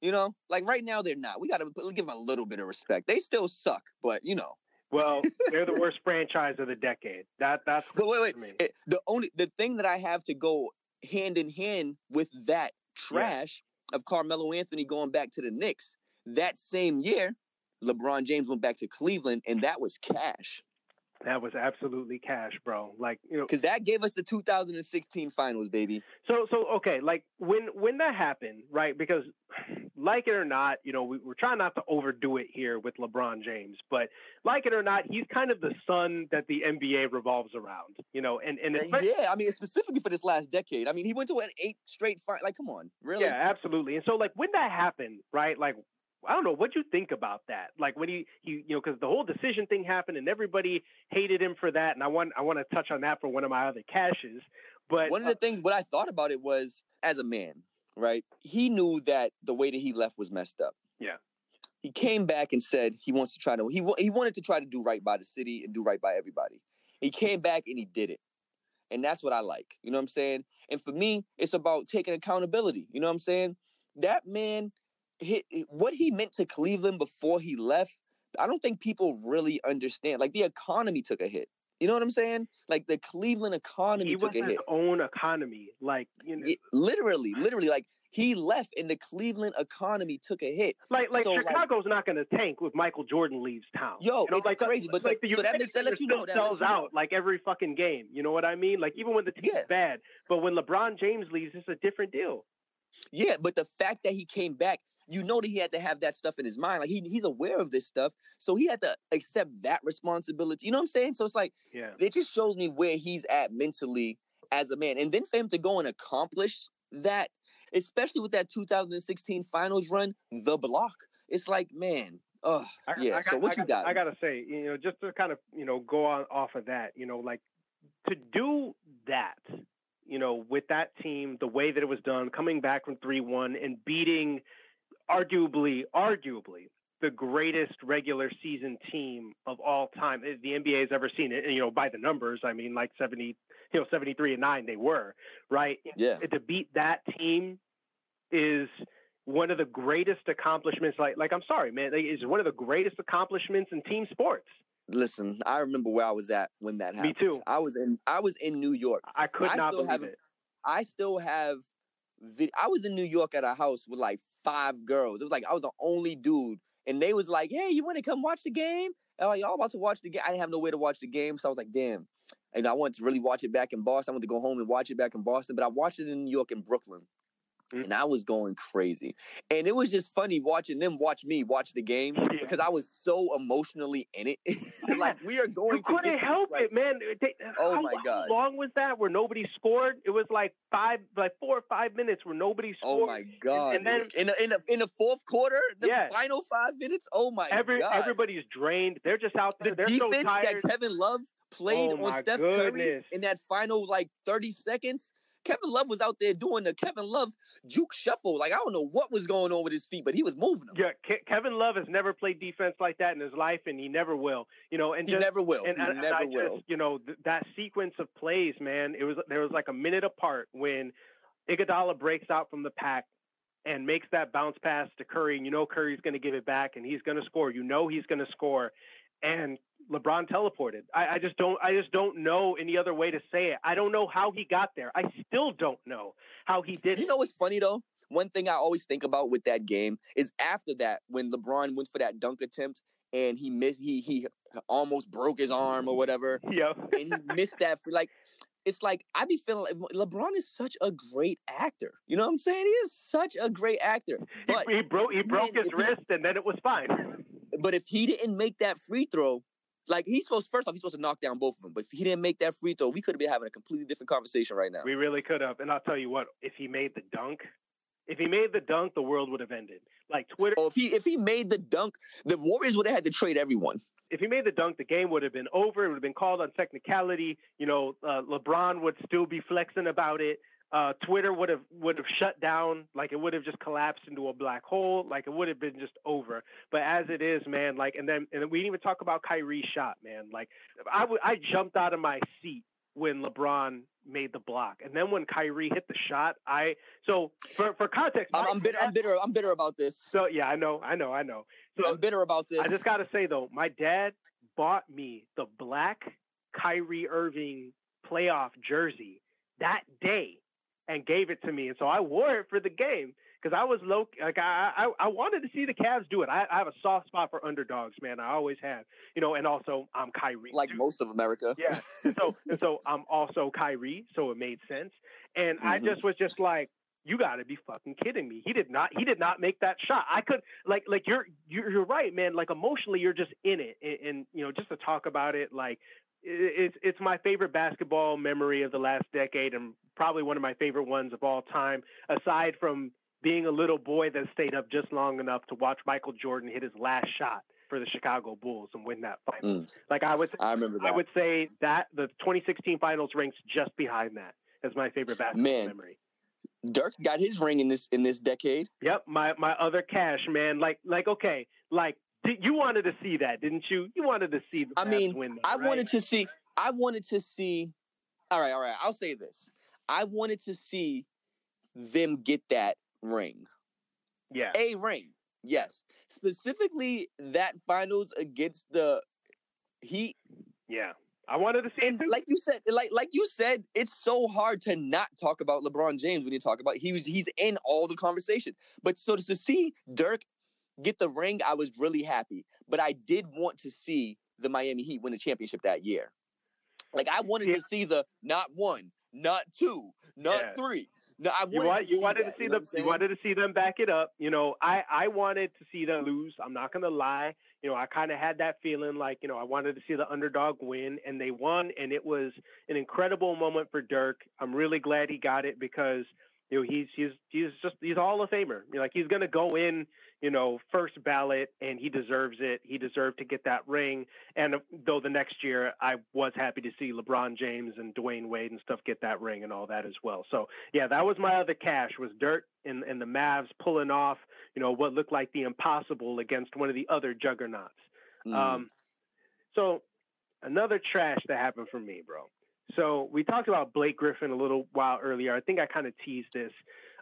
You know, like right now they're not. We got to give them a little bit of respect. They still suck, but you know. Well, they're the worst franchise of the decade. That that's. But wait, wait. It, the only the thing that I have to go hand in hand with that trash yeah. of Carmelo Anthony going back to the Knicks that same year, LeBron James went back to Cleveland, and that was cash. That was absolutely cash, bro. Like you know, because that gave us the 2016 finals, baby. So, so okay, like when when that happened, right? Because like it or not, you know, we, are trying not to overdo it here with LeBron James, but like it or not, he's kind of the sun that the NBA revolves around, you know. And and uh, yeah, I mean, specifically for this last decade. I mean, he went to an eight straight fight. Like, come on, really? Yeah, absolutely. And so, like when that happened, right? Like I don't know what you think about that. Like when he he you know because the whole decision thing happened and everybody hated him for that. And I want I want to touch on that for one of my other caches. But one of the uh, things what I thought about it was as a man, right? He knew that the way that he left was messed up. Yeah. He came back and said he wants to try to he he wanted to try to do right by the city and do right by everybody. He came back and he did it. And that's what I like. You know what I'm saying? And for me, it's about taking accountability. You know what I'm saying? That man he, what he meant to Cleveland before he left, I don't think people really understand. Like the economy took a hit. You know what I'm saying? Like the Cleveland economy he took a hit. own economy, like you know, literally, literally, like he left and the Cleveland economy took a hit. Like, like so, Chicago's like, not going to tank with Michael Jordan leaves town. Yo, you know, it's like, crazy, but like the so that makes that lets you know that sells out like every fucking game. You know what I mean? Like even when the team's yeah. bad, but when LeBron James leaves, it's a different deal. Yeah, but the fact that he came back, you know that he had to have that stuff in his mind. Like he, he's aware of this stuff. So he had to accept that responsibility. You know what I'm saying? So it's like, yeah, it just shows me where he's at mentally as a man. And then for him to go and accomplish that, especially with that 2016 finals run, the block, it's like, man, oh yeah. I got, so what I you got? I gotta say, you know, just to kind of, you know, go on off of that, you know, like to do that you know, with that team, the way that it was done, coming back from 3 1 and beating arguably, arguably, the greatest regular season team of all time eh, the NBA has ever seen it. You know, by the numbers, I mean, like 70, you know, 73 and 9, they were, right? Yeah. To beat that team is one of the greatest accomplishments. Like, like I'm sorry, man, is one of the greatest accomplishments in team sports. Listen, I remember where I was at when that happened. Me too. I was in I was in New York. I could I not believe it. I still have I was in New York at a house with like five girls. It was like I was the only dude, and they was like, "Hey, you want to come watch the game?" And I'm like, y'all about to watch the game. I didn't have no way to watch the game, so I was like, "Damn." And I wanted to really watch it back in Boston. I wanted to go home and watch it back in Boston, but I watched it in New York and Brooklyn. Mm-hmm. and I was going crazy. And it was just funny watching them watch me watch the game yeah. because I was so emotionally in it. like we are going. You couldn't help like, it, man. They, oh how, my god! How long was that where nobody scored? It was like five, like four or five minutes where nobody oh scored. Oh my god! And, and then in the, in the in the fourth quarter, the yeah. final five minutes. Oh my Every, god! Everybody's drained. They're just out there. The They're defense so tired. that Kevin Love played oh on Steph goodness. Curry in that final like thirty seconds. Kevin Love was out there doing the Kevin Love juke shuffle. Like I don't know what was going on with his feet, but he was moving them. Yeah, Ke- Kevin Love has never played defense like that in his life, and he never will. You know, and he just, never will. And, he never I will. Just, you know, th- that sequence of plays, man. It was there was like a minute apart when Iguodala breaks out from the pack and makes that bounce pass to Curry, and you know Curry's going to give it back, and he's going to score. You know he's going to score, and LeBron teleported. I, I, just don't. I just don't know any other way to say it. I don't know how he got there. I still don't know how he did. You know what's funny though? One thing I always think about with that game is after that, when LeBron went for that dunk attempt and he missed, he he almost broke his arm or whatever. Yeah, and he missed that. For, like, it's like I be feeling like LeBron is such a great actor. You know what I'm saying? He is such a great actor. But he, he broke he broke his wrist and then it was fine. But if he didn't make that free throw, like he's supposed first off, he's supposed to knock down both of them. But if he didn't make that free throw, we could have been having a completely different conversation right now. We really could have. And I'll tell you what, if he made the dunk, if he made the dunk, the world would have ended. Like Twitter. Oh, if he if he made the dunk, the Warriors would have had to trade everyone. If he made the dunk, the game would have been over. It would have been called on technicality. You know, uh, LeBron would still be flexing about it uh, Twitter would have would have shut down, like it would have just collapsed into a black hole, like it would have been just over. But as it is, man, like and then and we didn't even talk about Kyrie's shot, man. Like I, w- I jumped out of my seat when LeBron made the block, and then when Kyrie hit the shot, I so for for context, I'm, I'm bitter. Dad, I'm bitter. I'm bitter about this. So yeah, I know, I know, I know. So I'm bitter about this. I just got to say though, my dad bought me the black Kyrie Irving playoff jersey that day and gave it to me. And so I wore it for the game because I was low. Like I, I, I wanted to see the Cavs do it. I, I, have a soft spot for underdogs, man. I always have, you know. And also, I'm Kyrie, like most of America. Yeah. So, and so I'm also Kyrie, so it made sense. And mm-hmm. I just was just like, you got to be fucking kidding me. He did not. He did not make that shot. I could like like you're you're, you're right, man. Like emotionally, you're just in it, and, and you know, just to talk about it, like it's it's my favorite basketball memory of the last decade, and probably one of my favorite ones of all time. Aside from being a little boy that stayed up just long enough to watch Michael Jordan hit his last shot for the Chicago Bulls and win that final. Mm. Like I would, I remember. That. I would say that the 2016 finals ranks just behind that as my favorite basketball man. memory. Dirk got his ring in this in this decade. Yep, my my other cash, man. Like like okay, like you wanted to see that, didn't you? You wanted to see the I mean, win that, I right? wanted to see. I wanted to see. All right, all right. I'll say this. I wanted to see them get that ring. Yeah, a ring. Yes, specifically that finals against the Heat. Yeah, I wanted to see and like you said, like like you said, it's so hard to not talk about LeBron James when you talk about he was he's in all the conversation. But so to see Dirk get the ring, I was really happy. But I did want to see the Miami Heat win the championship that year. Like I wanted yeah. to see the not one, not two, not yeah. three. No, I wanted you, want, to you wanted that, to see them. You wanted to see them back it up. You know, I I wanted to see them lose. I'm not gonna lie. You know, I kind of had that feeling like you know I wanted to see the underdog win, and they won, and it was an incredible moment for Dirk. I'm really glad he got it because you know he's he's he's just he's all a famer. You know, like he's gonna go in you know, first ballot, and he deserves it. He deserved to get that ring. And though the next year, I was happy to see LeBron James and Dwyane Wade and stuff get that ring and all that as well. So yeah, that was my other cash was Dirk and, and the Mavs pulling off, you know, what looked like the impossible against one of the other juggernauts. Mm. Um, so another trash that happened for me, bro. So we talked about Blake Griffin a little while earlier. I think I kind of teased this.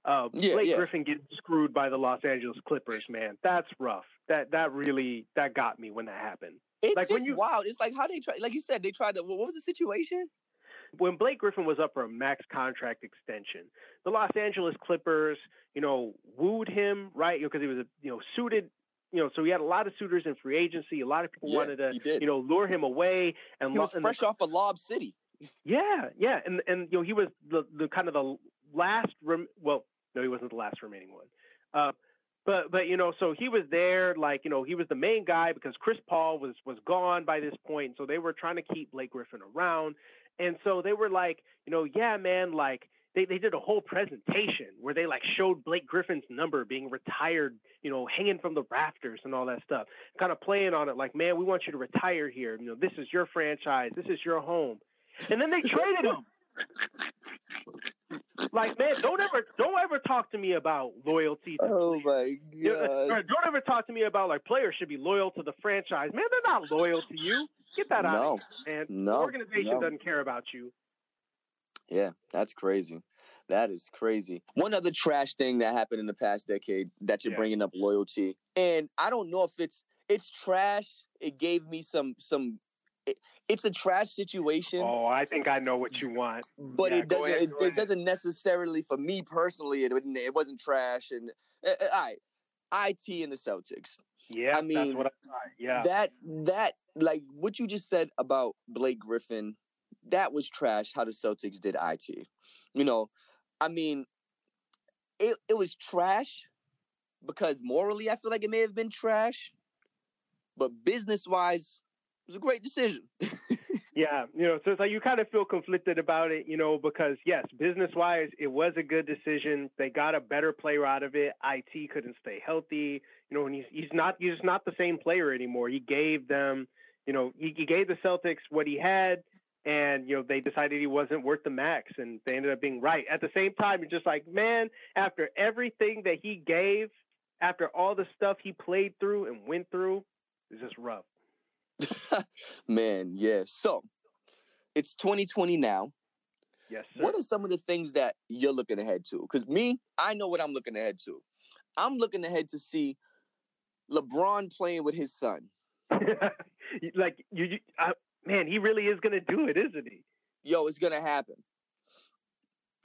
Uh, yeah, Blake yeah. Griffin getting screwed by the Los Angeles Clippers, man. That's rough. That that really that got me when that happened. It's like when you wild. It's like how they try. Like you said, they tried to. What was the situation? When Blake Griffin was up for a max contract extension, the Los Angeles Clippers, you know, wooed him right because he was a you know suited you know, so he had a lot of suitors in free agency. A lot of people yeah, wanted to, you know, lure him away. And he was and fresh the, off of Lob City. Yeah, yeah, and and you know he was the the kind of the last rem- well no he wasn't the last remaining one uh, but but you know so he was there like you know he was the main guy because Chris Paul was was gone by this point so they were trying to keep Blake Griffin around and so they were like you know yeah man like they, they did a whole presentation where they like showed Blake Griffin's number being retired, you know, hanging from the rafters and all that stuff, kind of playing on it like, man, we want you to retire here. You know, this is your franchise, this is your home. And then they traded him. like man, don't ever don't ever talk to me about loyalty. To oh my god! Don't ever talk to me about like players should be loyal to the franchise. Man, they're not loyal to you. Get that out, no. of here, man. No, the organization no. doesn't care about you. Yeah, that's crazy. That is crazy. One other trash thing that happened in the past decade that you're yeah. bringing up loyalty, and I don't know if it's it's trash. It gave me some some it, it's a trash situation. Oh, I think I know what you want. But yeah, it doesn't. Ahead, it, it doesn't necessarily for me personally. It it wasn't trash. And uh, right, it and the Celtics. Yeah, I mean, I yeah, that that like what you just said about Blake Griffin, that was trash. How the Celtics did it. You know, I mean, it it was trash because morally, I feel like it may have been trash, but business wise, was a great decision. yeah, you know, so it's like you kind of feel conflicted about it, you know, because yes, business wise, it was a good decision. They got a better player out of it. It couldn't stay healthy, you know, and he's he's not he's not the same player anymore. He gave them, you know, he, he gave the Celtics what he had. And you know they decided he wasn't worth the max, and they ended up being right. At the same time, you're just like, man, after everything that he gave, after all the stuff he played through and went through, it's just rough. Man, yeah. So it's 2020 now. Yes. Sir. What are some of the things that you're looking ahead to? Because me, I know what I'm looking ahead to. I'm looking ahead to see LeBron playing with his son. like you, you I, man, he really is gonna do it, isn't he? Yo, it's gonna happen.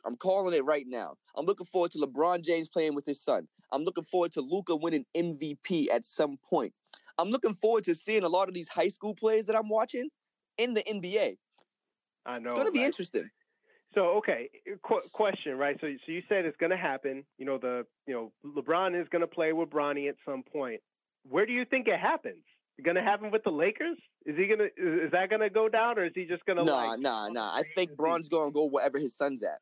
I'm calling it right now. I'm looking forward to LeBron James playing with his son. I'm looking forward to Luka winning MVP at some point. I'm looking forward to seeing a lot of these high school players that I'm watching in the NBA. I know. It's going to be right? interesting. So okay, eh, qu- question, right? So so you said it's going to happen. You know the you know LeBron is going to play with Bronny at some point. Where do you think it happens? Going to happen with the Lakers? Is he gonna? Is that going to go down, or is he just going to? Nah, like, nah, nah. I think Bron's going to go wherever his son's at.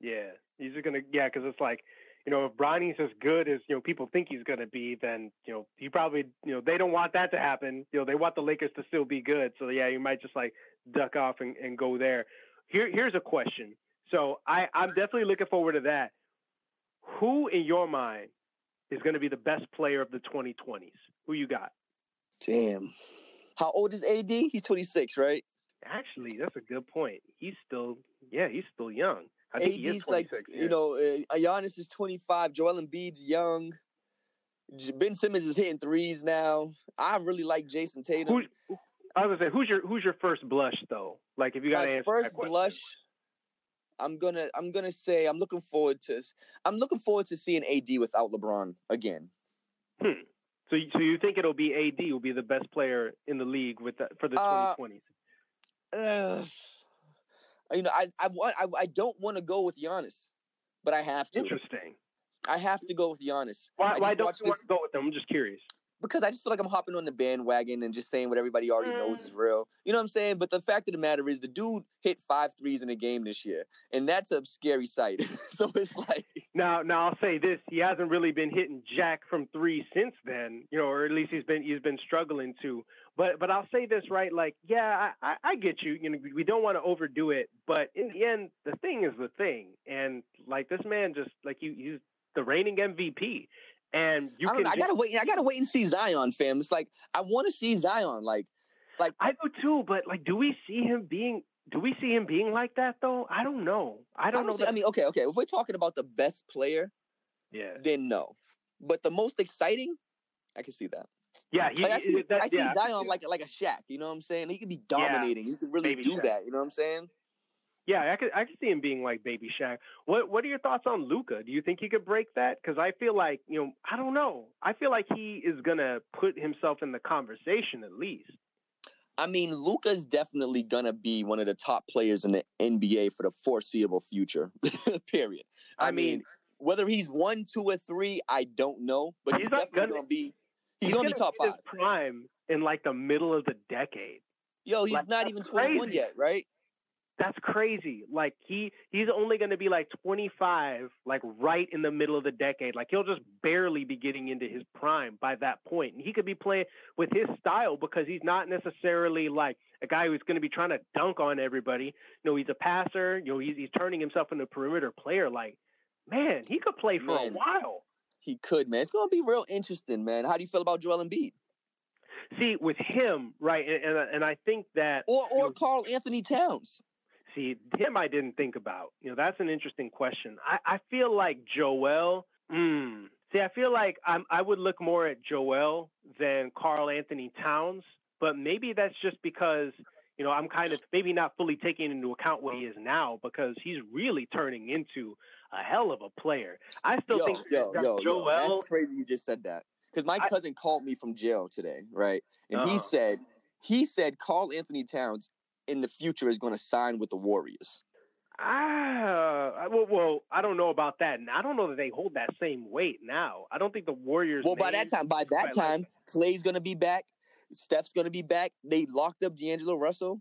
Yeah, he's just gonna. Yeah, because it's like, you know, if Bronny's as good as you know people think he's gonna be, then you know he probably, you know, they don't want that to happen. You know, they want the Lakers to still be good. So yeah, you might just like duck off and, and go there. Here, here's a question. So I, I'm definitely looking forward to that. Who in your mind is going to be the best player of the 2020s? Who you got? Damn. How old is AD? He's 26, right? Actually, that's a good point. He's still, yeah, he's still young. I think AD's like, yeah. you know, uh, Giannis is 25. Joel Embiid's young. Ben Simmons is hitting threes now. I really like Jayson Tatum. Who's, I was gonna say, who's your who's your first blush though? Like if you got to answer first that question. blush. I'm gonna I'm gonna say I'm looking forward to I'm looking forward to seeing AD without LeBron again. Hmm. So, you- so you think it'll be AD will be the best player in the league with the, for the Uh, 2020s? Ugh. You know, I I want I, I don't want to go with Giannis, but I have to. Interesting. I have to go with Giannis. Why, why don't you want to go with them? I'm just curious. because I just feel like I'm hopping on the bandwagon and just saying what everybody already knows Mm. is real. You know what I'm saying? But the fact of the matter is, the dude hit five threes in a game this year, and that's a scary sight. so it's like, Now, now I'll say this: he hasn't really been hitting jack from three since then, you know, or at least he's been he's been struggling to. But but I'll say this right, like, yeah, I, I, I get you. You know, we don't want to overdo it, but in the end, the thing is the thing, and like this man just like you, he's the reigning MVP, and you I can. know. I gotta wait. I gotta wait and see Zion, fam. It's like I want to see Zion. Like, like I do too, but like, do we see him being? Do we see him being like that though? I don't know. I I don't, don't. know. see- I mean, okay, okay. If we're talking about the best player, yeah, then no. But the most exciting, I can see that. Yeah. He, Like, I see, that, I see yeah, Zion like like a Shaq. You know what I'm saying? He could be dominating. he could really Baby do Shaq. that. You know what I'm saying? Yeah, I could I could see him being like Baby Shaq. What What are your thoughts on Luka? Do you think he could break that? Because I feel like you know I don't know. I feel like he is gonna put himself in the conversation at least. I mean, Luka's definitely gonna be one of the top players in the NBA for the foreseeable future. Period. I, I mean, mean- whether he's one, two, or three, I don't know, but he's, He's definitely gonna- gonna, be. He's, gonna, be top five. His prime in like the middle of the decade. Yo, he's like, not even 21 yet, right? That's crazy. Like he he's only going to be like 25, like right in the middle of the decade. Like he'll just barely be getting into his prime by that point. And he could be playing with his style because he's not necessarily like a guy who's going to be trying to dunk on everybody. You know, he's a passer. You know, he's he's turning himself into a perimeter player. Like, man, he could play for a while. He could, man. It's gonna be real interesting, man. How do you feel about Joel Embiid See, with him, right, and and, and I think that or or Yo. Karl-Anthony Towns? See, him I didn't think about. You know, that's an interesting question. I, I feel like Joel. Mm, see, I feel like I'm, I would look more at Joel than Karl-Anthony Towns, but maybe that's just because you know I'm kind of maybe not fully taking into account what he is now because he's really turning into a hell of a player. I still yo, think yo, that yo, yo, that's crazy. You just said that because my I- cousin called me from jail today, right? And he Uh-huh. said he said Karl-Anthony Towns in the future is going to sign with the Warriors. Ah, well, well, I don't know about that. And I don't know that they hold that same weight now. I don't think the Warriors. Well, by that time, by that quite like time, Clay's going to be back. Steph's going to be back. They locked up D'Angelo Russell.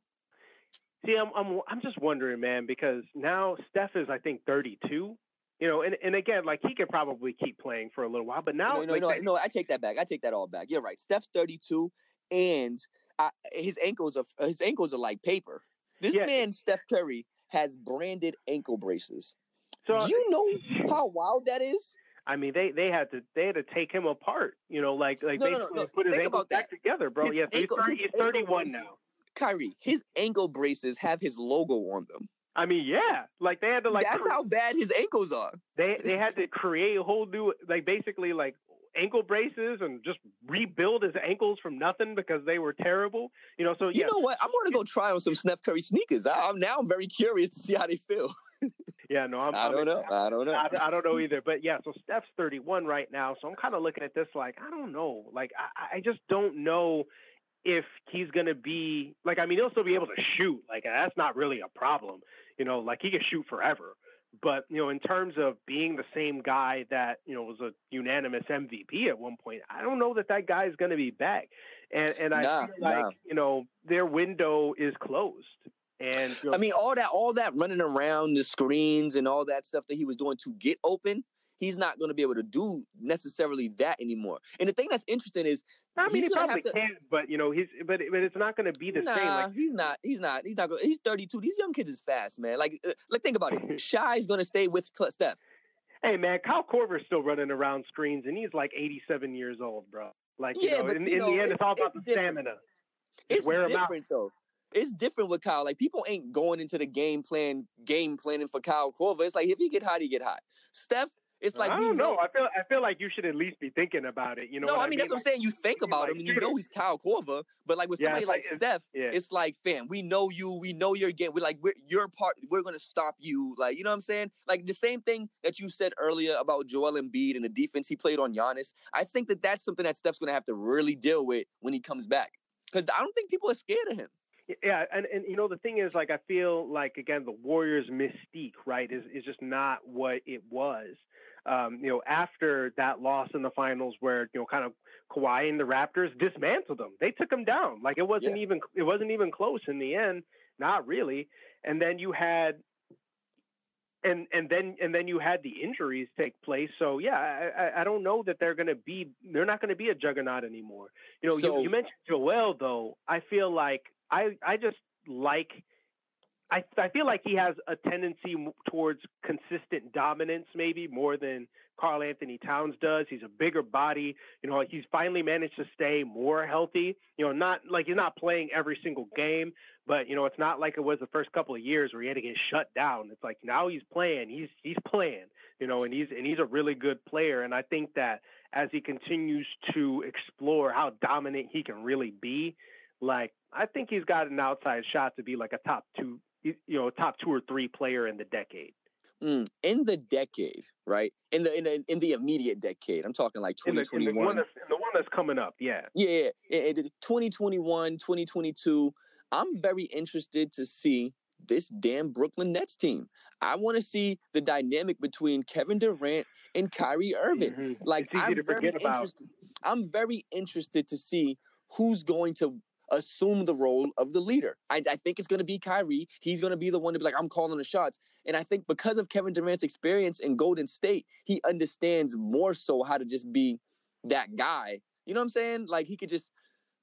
See, I'm I'm I'm just wondering, man, because now Steph is I think 32. You know, and, and again, like he could probably keep playing for a little while, but now no, no, like, no, they- no. I take that back. I take that all back. You're right. Steph's 32, and I, his ankles are his ankles are like paper. This Yeah. man, Steph Curry, has branded ankle braces. so Do you know how wild that is? I mean, they they had to they had to take him apart. You know, like like No, no, no, no. put his ankles back together, bro. His yeah, so he's, 30, his he's ankle 31 braces- now. Kyrie, his ankle braces have his logo on them. I mean, yeah, like they had to like That's cre- how bad his ankles are. they they had to create a whole new like basically like ankle braces and just rebuild his ankles from nothing because they were terrible. You know, so you yeah. know what? I'm going to go try on some Steph Curry sneakers. I, am now I'm very curious to see how they feel. yeah, no, I'm, I don't know. I don't know. I, I, don't know either. But yeah, so Steph's 31 right now, so I'm kind of looking at this like I don't know. Like I, I just don't know if he's going to be like. I mean, he'll still be able to shoot. Like that's not really a problem. You know, like he can shoot forever. But you know, in terms of being the same guy that you know was a unanimous MVP at one point, I don't know that that guy is going to be back. And and I nah, feel like nah. you know their window is closed. And you know, I mean, all that all that running around the screens and all that stuff that he was doing to get open he's not going to be able to do necessarily that anymore. And the thing that's interesting is, I mean, he probably to, can, but you know, he's but but it's not going to be the nah, same. Like he's not, he's not, he's not. He's thirty two. These young kids is fast, man. Like, uh, like think about it. Shy's going to stay with Steph. Hey man, Kyle Korver's still running around screens, and he's like eighty seven years old, bro. Like, yeah, you know, but, in, you know, in the end, it's, it's all about it's the different. stamina. It's wear different though. It's different with Kyle. Like people ain't going into the game plan, game planning for Kyle Korver. It's like if he get hot, he get hot. Steph, it's like I don't know. know. I feel I feel like you should at least be thinking about it. You know? No, I mean, mean, that's what I'm saying. You think about like, him, and you know he's Kyle Korver. But like with yeah, somebody like, like Steph, yeah. it's like, fam, we know you. We know your game. We're like, we're your part. We're gonna stop you. Like, you know what I'm saying? Like the same thing that you said earlier about Joel Embiid and the defense he played on Giannis. I think that that's something that Steph's gonna have to really deal with when he comes back. Because I don't think people are scared of him. Yeah, and, and you know the thing is like I feel like again the Warriors mystique, right, is is just not what it was um, you know, after that loss in the finals where, you know, kind of Kawhi and the Raptors dismantled them. They took them down. Like it wasn't yeah. even it wasn't even close in the end. Not really. And then you had and and then and then you had the injuries take place. So yeah, I, I don't know that they're going to be they're not going to be a juggernaut anymore. You know, so, you, you mentioned Joel though. I feel like I I just like I, I feel like he has a tendency towards consistent dominance, maybe more than Karl-Anthony Towns does. He's a bigger body. You know, he's finally managed to stay more healthy. You know, not like he's not playing every single game, but you know, it's not like it was the first couple of years where he had to get shut down. It's like now he's playing. He's he's playing. You know, and he's and he's a really good player. And I think that as he continues to explore how dominant he can really be, like I think he's got an outside shot to be like a top two you know top two or three player in the decade. Mm, in the decade, right? In the in the in the immediate decade, I'm talking like 2021. In the, in the, one, that's, the one that's coming up, yeah. Yeah, yeah. In 2021, 2022, I'm very interested to see this damn Brooklyn Nets team. I want to see the dynamic between Kevin Durant and Kyrie Irving. Mm-hmm. Like I'm very interested. I'm very interested to see who's going to assume the role of the leader. I, I think it's going to be Kyrie. He's going to be the one to be like, I'm calling the shots. And I think because of Kevin Durant's experience in Golden State, he understands more so how to just be that guy. You know what I'm saying? Like he could just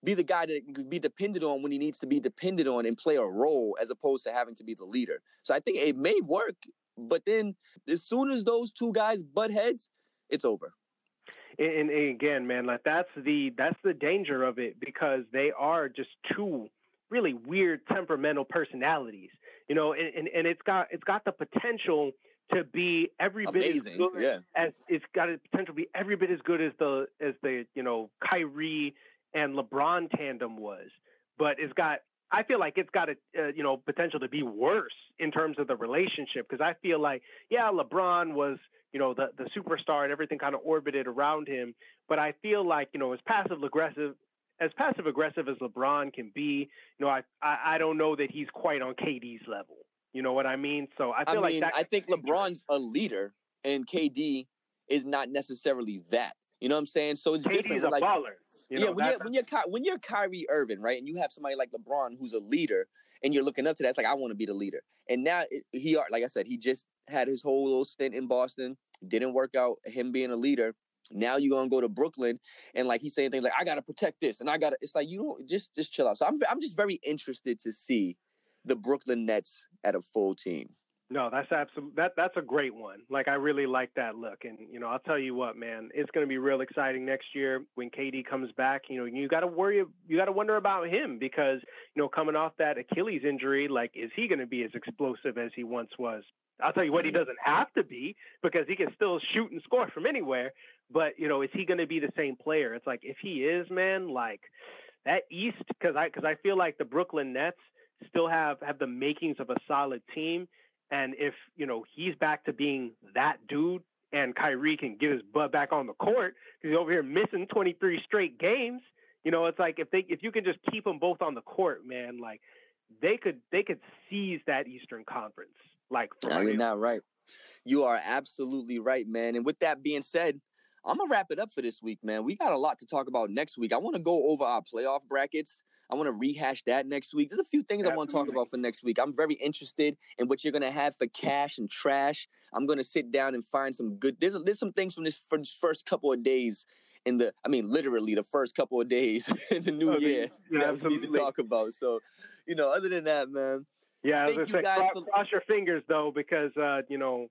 be the guy that could be depended on when he needs to be depended on and play a role as opposed to having to be the leader. So I think it may work, but then as soon as those two guys butt heads, it's over and, and again, man, like that's the that's the danger of it because they are just two really weird temperamental personalities, you know, and, and, and it's got it's got the potential to be every Amazing. bit as good yeah. as it's got a potential to be every bit as good as the as the you know Kyrie and LeBron tandem was, but it's got I feel like it's got a uh, you know potential to be worse in terms of the relationship because I feel like yeah LeBron was you know, the the superstar and everything kind of orbited around him. But I feel like, you know, as passive aggressive as passive aggressive as LeBron can be, you know, I, I, I don't know that he's quite on KD's level. You know what I mean? So I feel I mean, like I think LeBron's a leader and KD is not necessarily that. You know what I'm saying? So it's different. a like, baller. You know, yeah, when you're, when you're when you're Kyrie Irving, right, and you have somebody like LeBron who's a leader, and you're looking up to that, it's like I want to be the leader. And now it, he, like I said, he just had his whole little stint in Boston. Didn't work out. Him being a leader. Now you're gonna go to Brooklyn, and like he's saying things like, "I gotta protect this," and I gotta. It's like you don't just just chill out. So I'm I'm just very interested to see the Brooklyn Nets at a full team. No, that's absolutely that that's a great one. Like I really like that look, and you know I'll tell you what, man, it's going to be real exciting next year when KD comes back. You know you got to worry, you got to wonder about him because you know coming off that Achilles injury, like is he going to be as explosive as he once was? I'll tell you what, he doesn't have to be because he can still shoot and score from anywhere. But you know, is he going to be the same player? It's like if he is, man, like that East, because I because I feel like the Brooklyn Nets still have have the makings of a solid team and if, you know, he's back to being that dude and Kyrie can get his butt back on the court because he's over here missing 23 straight games, you know, it's like if they if you can just keep them both on the court, man, like they could they could seize that Eastern Conference. Like no, you're not right. You are absolutely right, man. And with that being said, I'm gonna wrap it up for this week, man. We got a lot to talk about next week. I want to go over our playoff brackets. I want to rehash that next week. There's a few things Absolutely. I want to talk about for next week. I'm very interested in what you're gonna have for cash and trash. I'm gonna sit down and find some good. There's there's some things from this, first couple of days in the. I mean, literally the first couple of days in the new year yeah, that we need to talk about. So, you know, other than that, man. Yeah, Thank you say, guys cross, for... cross your fingers though, because uh, you know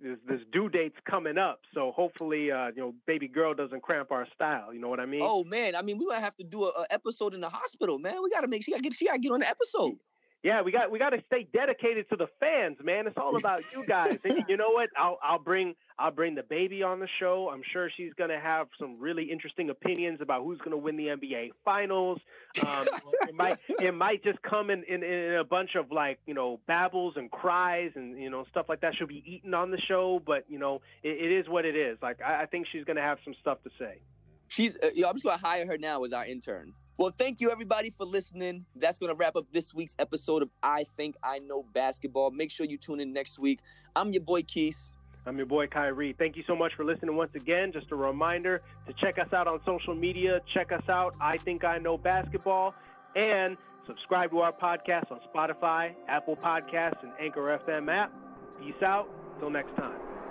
this, this due date's coming up, so hopefully, uh, you know, baby girl doesn't cramp our style. You know what I mean? Oh man, I mean, we gonna have to do a, a episode in the hospital, man. We gotta make sure she gotta get she gotta get on the episode yeah, we got we got to stay dedicated to the fans, man. It's all about you guys. and you know what? I'll I'll bring I'll bring the baby on the show. I'm sure she's gonna have some really interesting opinions about who's gonna win the NBA Finals. Um, it might it might just come in, in, in a bunch of like you know babbles and cries and you know stuff like that. She'll be eaten on the show, but you know it, it is what it is. Like I, I think she's gonna have some stuff to say. She's uh, yo, I'm just gonna hire her now as our intern. Well, thank you everybody for listening. That's going to wrap up this week's episode of I Think I Know Basketball. Make sure you tune in next week. I'm your boy Keys. I'm your boy Kyrie. Thank you so much for listening once again. Just a reminder to check us out on social media. Check us out, I Think I Know Basketball, and subscribe to our podcast on Spotify, Apple Podcasts, and Anchor FM app. Peace out. Till next time.